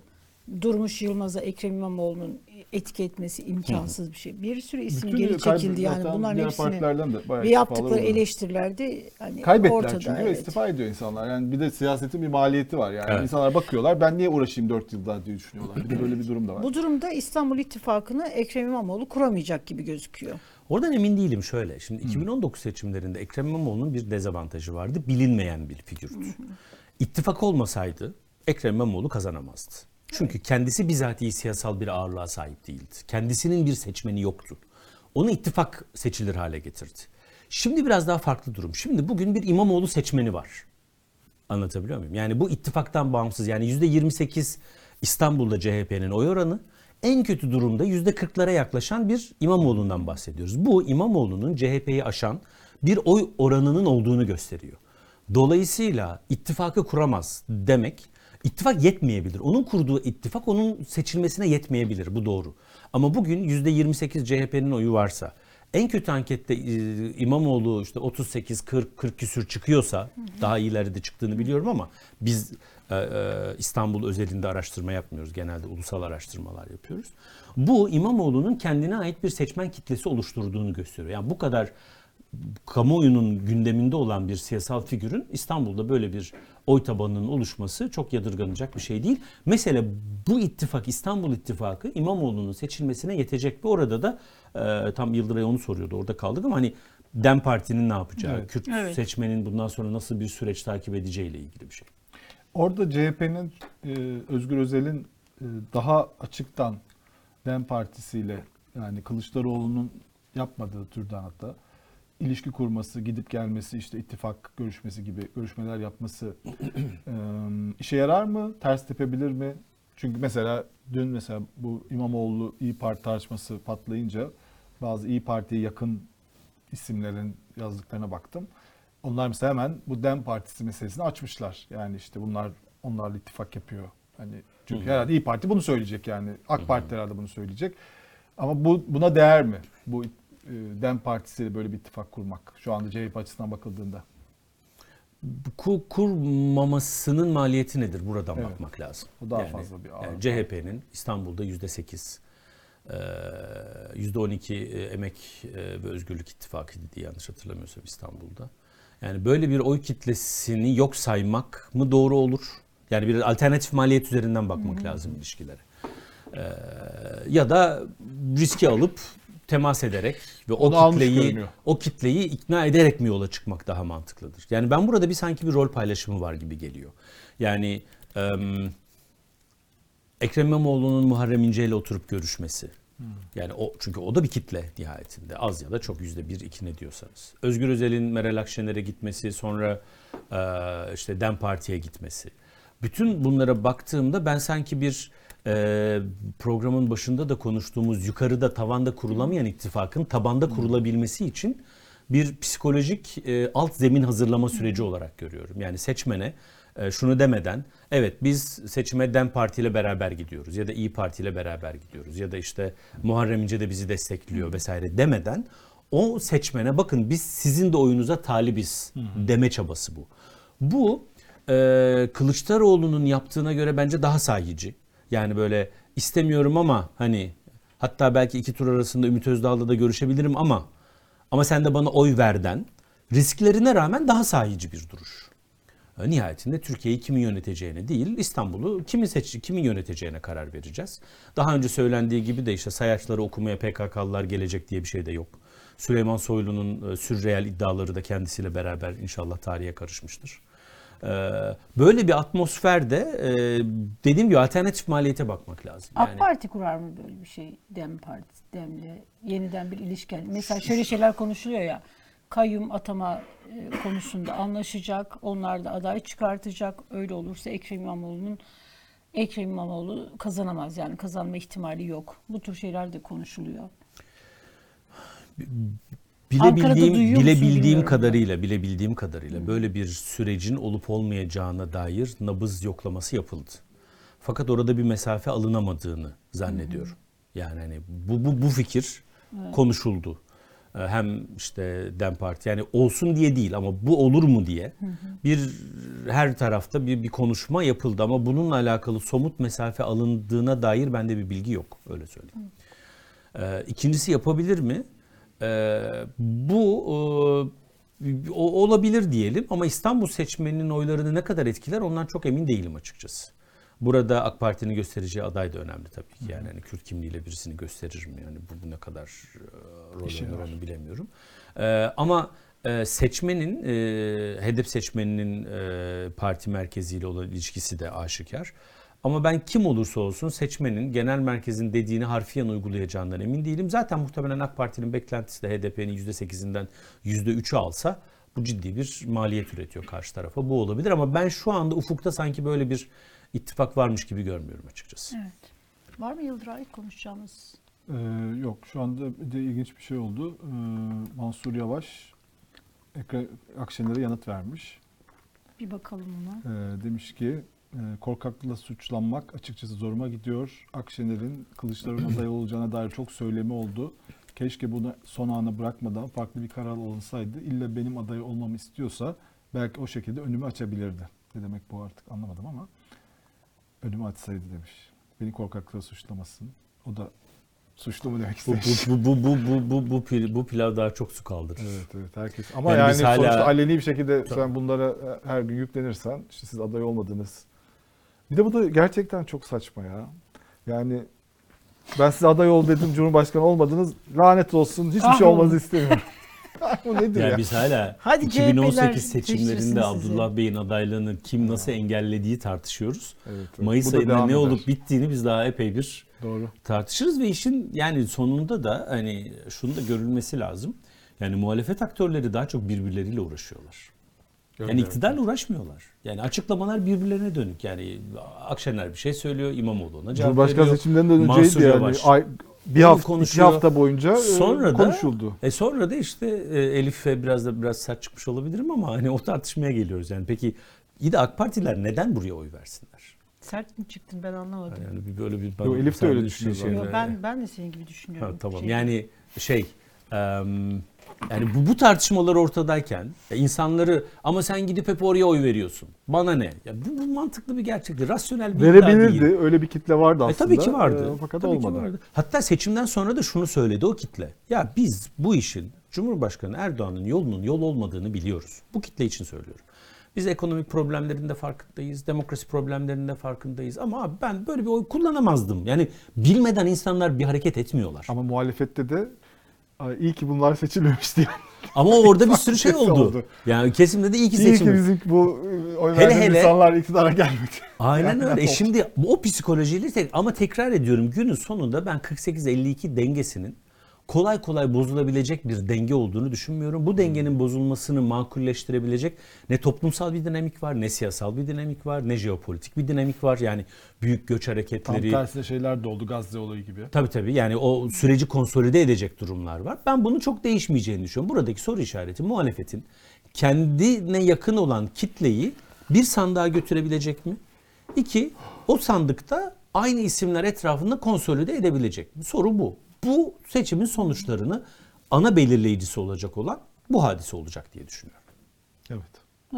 Durmuş Yılmaz'a Ekrem İmamoğlu'nun etiketmesi imkansız bir şey. Bir sürü isim Bütün geri çekildi yani bunların diğer hepsini partilerden de bayağı ve yaptıkları oldu. eleştirilerde hani Kaybettiler ortada. çünkü ve evet. istifa ediyor insanlar. Yani bir de siyasetin bir maliyeti var. Yani Evet. insanlar bakıyorlar ben niye uğraşayım 4 yıl daha diye düşünüyorlar. Bir de böyle bir durum da var. Bu durumda İstanbul İttifakı'nı Ekrem İmamoğlu kuramayacak gibi gözüküyor. Oradan emin değilim şöyle. Şimdi 2019 seçimlerinde Ekrem İmamoğlu'nun bir dezavantajı vardı. Bilinmeyen bir figürdü. İttifak olmasaydı Ekrem İmamoğlu kazanamazdı. Çünkü kendisi bizatihi siyasal bir ağırlığa sahip değildi. Kendisinin bir seçmeni yoktu. Onu ittifak seçilir hale getirdi. Şimdi biraz daha farklı durum. Şimdi bugün bir İmamoğlu seçmeni var. Anlatabiliyor muyum? Yani bu ittifaktan bağımsız yani %28 İstanbul'da CHP'nin oy oranı en kötü durumda %40'lara yaklaşan bir İmamoğlu'ndan bahsediyoruz. Bu İmamoğlu'nun CHP'yi aşan bir oy oranının olduğunu gösteriyor. Dolayısıyla ittifakı kuramaz demek ittifak yetmeyebilir. Onun kurduğu ittifak onun seçilmesine yetmeyebilir. Bu doğru. Ama bugün %28 CHP'nin oyu varsa en kötü ankette e, İmamoğlu işte 38 40 40 küsür çıkıyorsa daha ileride çıktığını biliyorum ama biz e, e, İstanbul özelinde araştırma yapmıyoruz. Genelde ulusal araştırmalar yapıyoruz. Bu İmamoğlu'nun kendine ait bir seçmen kitlesi oluşturduğunu gösteriyor. Yani bu kadar kamuoyunun gündeminde olan bir siyasal figürün İstanbul'da böyle bir oy tabanının oluşması çok yadırganacak bir şey değil. Mesele bu ittifak İstanbul İttifakı İmamoğlu'nun seçilmesine yetecek ve orada da e, tam Yıldıray onu soruyordu orada kaldık ama hani Dem Parti'nin ne yapacağı, Evet. Kürt Evet. seçmenin bundan sonra nasıl bir süreç takip edeceğiyle ilgili bir şey. Orada CHP'nin e, Özgür Özel'in e, daha açıktan DEM Partisi'yle yani Kılıçdaroğlu'nun yapmadığı türden hatta ilişki kurması, gidip gelmesi, işte ittifak görüşmesi gibi görüşmeler yapması e, işe yarar mı? Ters tepebilir mi? Çünkü mesela dün mesela bu İmamoğlu İyi Parti tartışması patlayınca bazı İyi Parti'ye yakın isimlerin yazdıklarına baktım. Onlar mesela hemen bu DEM Partisi meselesini açmışlar. Yani işte bunlar onlarla ittifak yapıyor. Hani çünkü herhalde İyi Parti bunu söyleyecek yani. AK Parti de herhalde bunu söyleyecek. Ama bu buna değer mi? Bu DEM Partisi'yle böyle bir ittifak kurmak şu anda CHP açısından bakıldığında. Kur, kurmamasının maliyeti nedir? Buradan Evet. bakmak lazım. O daha fazla bir yani CHP'nin İstanbul'da yüzde sekiz, yüzde on iki emek e, ve özgürlük ittifakıydı diye yanlış hatırlamıyorsam İstanbul'da. Yani böyle bir oy kitlesini yok saymak mı doğru olur? Yani bir alternatif maliyet üzerinden bakmak lazım ilişkilere. Ee, ya da riski alıp temas ederek ve o Onu almış kitleyi o kitleyi ikna ederek mi yola çıkmak daha mantıklıdır? Yani ben burada bir sanki bir rol paylaşımı var gibi geliyor. Yani em, Ekrem İmamoğlu'nun Muharrem İnce ile oturup görüşmesi. Yani o çünkü o da bir kitle nihayetinde. Az ya da çok yüzde bir iki ne diyorsanız. Özgür Özel'in Meral Akşener'e gitmesi sonra e, işte Dem Parti'ye gitmesi. Bütün bunlara baktığımda ben sanki bir e, programın başında da konuştuğumuz yukarıda tavanda kurulamayan ittifakın tabanda kurulabilmesi için bir psikolojik e, alt zemin hazırlama süreci olarak görüyorum. Yani seçmene e, şunu demeden evet biz seçime DEM Parti ile beraber gidiyoruz ya da İyi Parti ile beraber gidiyoruz ya da işte Muharrem İnce de bizi destekliyor vesaire demeden o seçmene bakın biz sizin de oyunuza talibiz deme çabası bu. Bu e, Kılıçdaroğlu'nun yaptığına göre bence daha sahici. Yani böyle istemiyorum ama hani hatta belki iki tur arasında Ümit Özdağ'la da görüşebilirim ama ama sen de bana oy verden risklerine rağmen daha sahici bir duruş. E, Nihayetinde Türkiye'yi kimin yöneteceğine değil, İstanbul'u kimin seç kimin yöneteceğine karar vereceğiz. Daha önce söylendiği gibi de işte sayaçları okumaya PKK'lılar gelecek diye bir şey de yok. Süleyman Soylu'nun e, sürreel iddiaları da kendisiyle beraber inşallah tarihe karışmıştır. E, Böyle bir atmosferde e, dediğim gibi alternatif maliyete bakmak lazım. AK Parti kurar mı böyle bir şey? Dem Parti, Dem'le yeniden bir ilişki. Mesela şöyle şeyler konuşuluyor ya. Kayyum atama e, konusunda anlaşacak. Onlar da aday çıkartacak. Öyle olursa Ekrem İmamoğlu'nun Ekrem İmamoğlu kazanamaz. Yani kazanma ihtimali yok. Bu tür şeyler de konuşuluyor. Bilebildiğim duyuyor musun bilebildiğim bilmiyorum kadarıyla bilebildiğim kadarıyla böyle bir sürecin olup olmayacağına dair nabız yoklaması yapıldı. Fakat orada bir mesafe alınamadığını zannediyorum. Yani hani bu bu bu fikir konuşuldu. Ee, Hem işte Dem Parti yani olsun diye değil ama bu olur mu diye bir her tarafta bir bir konuşma yapıldı ama bununla alakalı somut mesafe alındığına dair bende bir bilgi yok öyle söyleyeyim. Ee, ikincisi yapabilir mi? Ee, bu e, olabilir diyelim ama İstanbul seçmeninin oylarını ne kadar etkiler ondan çok emin değilim açıkçası. Burada AK Parti'nin göstereceği aday da önemli tabii ki. Yani hani Kürt kimliğiyle birisini gösterir mi? Yani bu, bu ne kadar e, rol var. onu bilemiyorum. Ee, ama e, seçmenin, e, hedef seçmeninin e, parti merkeziyle olan ilişkisi de aşikar. Ama ben kim olursa olsun seçmenin genel merkezin dediğini harfiyen uygulayacağından emin değilim. Zaten muhtemelen AK Parti'nin beklentisi de HDP'nin %8'inden %3'ü alsa bu ciddi bir maliyet üretiyor karşı tarafa. Bu olabilir ama ben şu anda ufukta sanki böyle bir ittifak varmış gibi görmüyorum açıkçası. Evet. Var mı Yıldıray konuşacağımız? Ee, yok şu anda bir de ilginç bir şey oldu. Ee, Mansur Yavaş Ekrem Akşener'e yanıt vermiş. Bir bakalım ona. Ee, demiş ki korkaklıkla suçlanmak açıkçası zoruma gidiyor. Akşener'in Kılıçdaroğlu'na aday olacağına dair çok söylemi oldu. Keşke bunu son ana bırakmadan farklı bir karar alınsaydı. İlla benim aday olmamı istiyorsa belki o şekilde önümü açabilirdi. Ne demek bu artık anlamadım ama önümü açsaydı demiş. Beni korkaklıkla suçlamasın. O da suçlu mu demek Bu, istemiş. bu, bu, bu, bu, bu, bu, pil- bu pilav daha çok su kaldırır. Evet evet herkes. Ama Yani yani, hala- sonuçta aleni bir şekilde sen bunlara her gün yüklenirsen işte siz aday olmadınız. Bir de bu da gerçekten çok saçma ya. Yani ben size aday ol dedim Cumhurbaşkanı olmadınız. Lanet olsun hiçbir şey Kahrolun. olmanızı istemiyorum. bu nedir Yani ya? biz hala Hadi CHP'ler 2018 seçtirsin seçimlerinde sizi. Abdullah Bey'in adaylığını kim nasıl engellediği tartışıyoruz. Evet, evet. Mayıs ayında ne eder. olup bittiğini biz daha epey bir Doğru. tartışırız ve işin yani sonunda da hani şunu da görülmesi lazım. Yani muhalefet aktörleri daha çok birbirleriyle uğraşıyorlar. Yani Evet. iktidarla uğraşmıyorlar. Yani açıklamalar birbirlerine dönük. Yani Akşener bir şey söylüyor, İmamoğlu ona cevap Cumhurbaşkanı veriyor. seçimlerinden Mansur önceydi yani. Yavaş. Ay, bir hafta, iki konuşuyor. hafta boyunca e, Sonra da konuşuldu. E sonra da işte e, Elif'e biraz da biraz sert çıkmış olabilirim ama hani o tartışmaya geliyoruz. Yani peki iyi de AK Partiler neden buraya oy versinler? Sert mi çıktın ben anlamadım. Yani bir böyle bir Yo, Elif de öyle düşünüyor şey- Yo, ben ben de senin gibi düşünüyorum. Ha, tamam. Şey- Yani şey em, yani bu, bu tartışmalar ortadayken ya insanları ama sen gidip hep oraya oy veriyorsun. Bana ne? Ya bu, bu mantıklı bir gerçektir. Rasyonel bir Verebilirdi. değil. Öyle bir kitle vardı E, aslında. tabii ki vardı. E, fakat Tabii ki olmadı. vardı. Hatta seçimden sonra da şunu söyledi o kitle. Ya biz bu işin Cumhurbaşkanı Erdoğan'ın yolunun yol olmadığını biliyoruz. Bu kitle için söylüyorum. Biz ekonomik problemlerin de farkındayız, demokrasi problemlerinin de farkındayız. Ama abi ben böyle bir oy kullanamazdım. Yani bilmeden insanlar bir hareket etmiyorlar. Ama muhalefette de "Ay, iyi ki bunlar seçilmemiş diye. Ama orada bir sürü şey oldu. oldu. Yani kesimde de iyi ki İyi ki bizim bu e, oy Hele verdiğimiz hele- insanlar iktidara gelmedi. Aynen öyle. E şimdi o psikolojiyle tek ama tekrar ediyorum günün sonunda ben 48-52 dengesinin kolay kolay bozulabilecek bir denge olduğunu düşünmüyorum. Bu dengenin bozulmasını makulleştirebilecek ne toplumsal bir dinamik var, ne siyasal bir dinamik var, ne jeopolitik bir dinamik var. Yani büyük göç Tam hareketleri, tersine şeyler de oldu Gazze olayı gibi. Tabii tabii yani o süreci konsolide edecek durumlar var. Ben bunun çok değişmeyeceğini düşünüyorum. Buradaki soru işareti muhalefetin kendine yakın olan kitleyi bir sandığa götürebilecek mi? İki, o sandıkta aynı isimler etrafında konsolide edebilecek mi? Soru bu. Bu seçimin sonuçlarını ana belirleyicisi olacak olan bu hadise olacak diye düşünüyorum. Evet.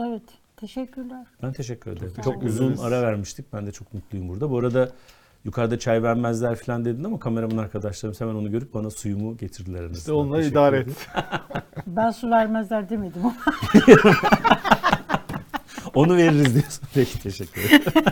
Evet. Teşekkürler. Ben teşekkür ederim. Çok, teşekkür uzun ederiz. ara vermiştik. Ben de çok mutluyum burada. Bu arada yukarıda çay vermezler falan dedin ama kameraman arkadaşlarım hemen onu görüp bana suyumu getirdiler. İşte arasından. onları Teşekkür idare ederim. et. Ben su vermezler demedim. Onu veririz diyorsun. Peki teşekkür ederim.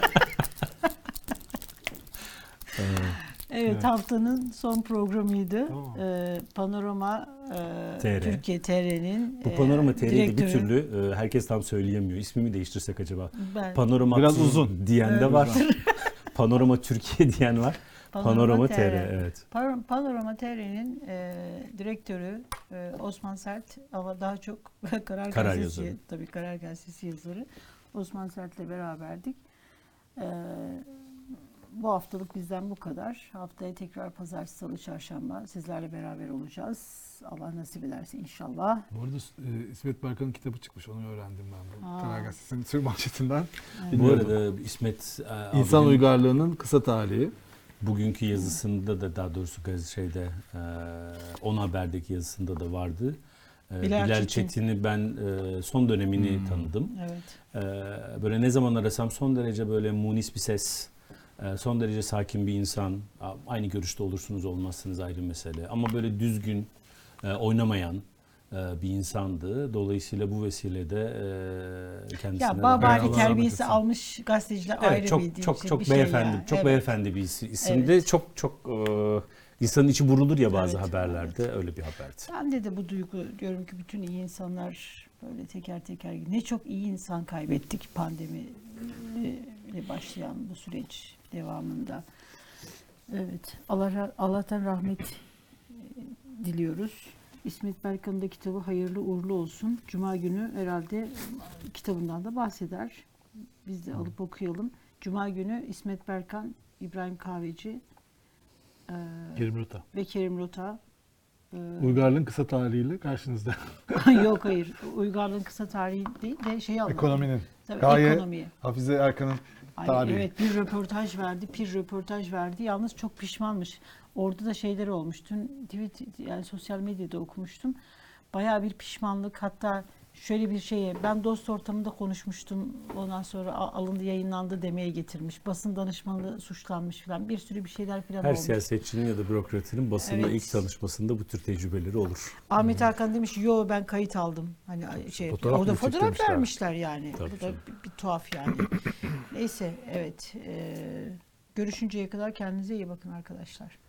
Evet, haftanın son programıydı. Tamam. Ee, Panorama e, TR. Türkiye TR'nin Bu Panorama TR'yi de bir direktörü. türlü e, herkes tam söyleyemiyor. İsmimi değiştirsek acaba? ben, Panorama Biraz uzun. diyen de var. Panorama Türkiye diyen var. Panorama, TR. evet. Par- Panorama TR'nin e, direktörü e, Osman Sert ama daha çok Karar, Karar Gazetesi, yazarı. tabii Karar Gazetesi yazarı Osman Sert'le beraberdik. E, bu haftalık bizden bu kadar. Haftaya tekrar pazartesi, salı, çarşamba sizlerle beraber olacağız. Allah nasip ederse inşallah. Bu arada e, İsmet Berkan'ın kitabı çıkmış onu öğrendim ben bu. Karar Gazetesi'nin tür manşetinden. Bu Bilmiyorum. arada İsmet e, İnsan abinin uygarlığının kısa tarihi. bugünkü yazısında da daha doğrusu şeyde e, On Haber'deki yazısında da vardı. E, Bilal Bilal, Çetin. Çetin'i ben e, son dönemini Hmm. tanıdım. Evet. Ee, böyle ne zaman arasam son derece böyle munis bir ses, e, son derece sakin bir insan. Aynı görüşte olursunuz olmazsınız ayrı mesele. Ama böyle düzgün, e, oynamayan e, bir insandı. Dolayısıyla bu vesilede e, kendisine... Ya de- babali terbiyesi almış gazeteciler ayrı Evet, çok bir çok şey- çok bir şey beyefendi, ya. çok Evet. beyefendi bir is- isimdi. Evet. Çok çok insanın içi burulur ya bazı Evet, haberlerde. Öyle bir haberdi. Bende de bu duygu diyorum ki bütün iyi insanlar böyle teker teker ne çok iyi insan kaybettik pandemi ile başlayan bu süreç devamında. Evet. Allah Allah'tan rahmet e, diliyoruz. İsmet Berkan'ın da kitabı hayırlı uğurlu olsun. Cuma günü herhalde kitabından da bahseder. Biz de alıp okuyalım. Cuma günü İsmet Berkan, İbrahim Kahveci e, Kerim Ruta. ve Kerim Rota e, Uygarlığın kısa tarihiyle karşınızda. Yok hayır. Uygarlığın kısa tarihi değil de şey anlatıyor. Ekonominin. Tabii, Gaye ekonomiyi. Hafize Erkan'ın Ay, evet bir röportaj verdi, bir röportaj verdi. Yalnız çok pişmanmış. Orada da şeyler olmuş. Dün tweet yani sosyal medyada okumuştum. Bayağı bir pişmanlık. Hatta şöyle bir şeye ben dost ortamında konuşmuştum. Ondan sonra alındı, yayınlandı demeye getirmiş. Basın danışmanlığı suçlanmış falan. Bir sürü bir şeyler falan Her olmuş. siyasetçinin ya da bürokratının basınla Evet. ilk tanışmasında bu tür tecrübeleri olur. Ahmet Hakan demiş yo ben kayıt aldım. Hani şey Fotoğraf orada fotoğraf çektirmişler? vermişler yani. Tabii Bu da bir, bir tuhaf yani. Neyse evet. Ee, görüşünceye kadar kendinize iyi bakın arkadaşlar.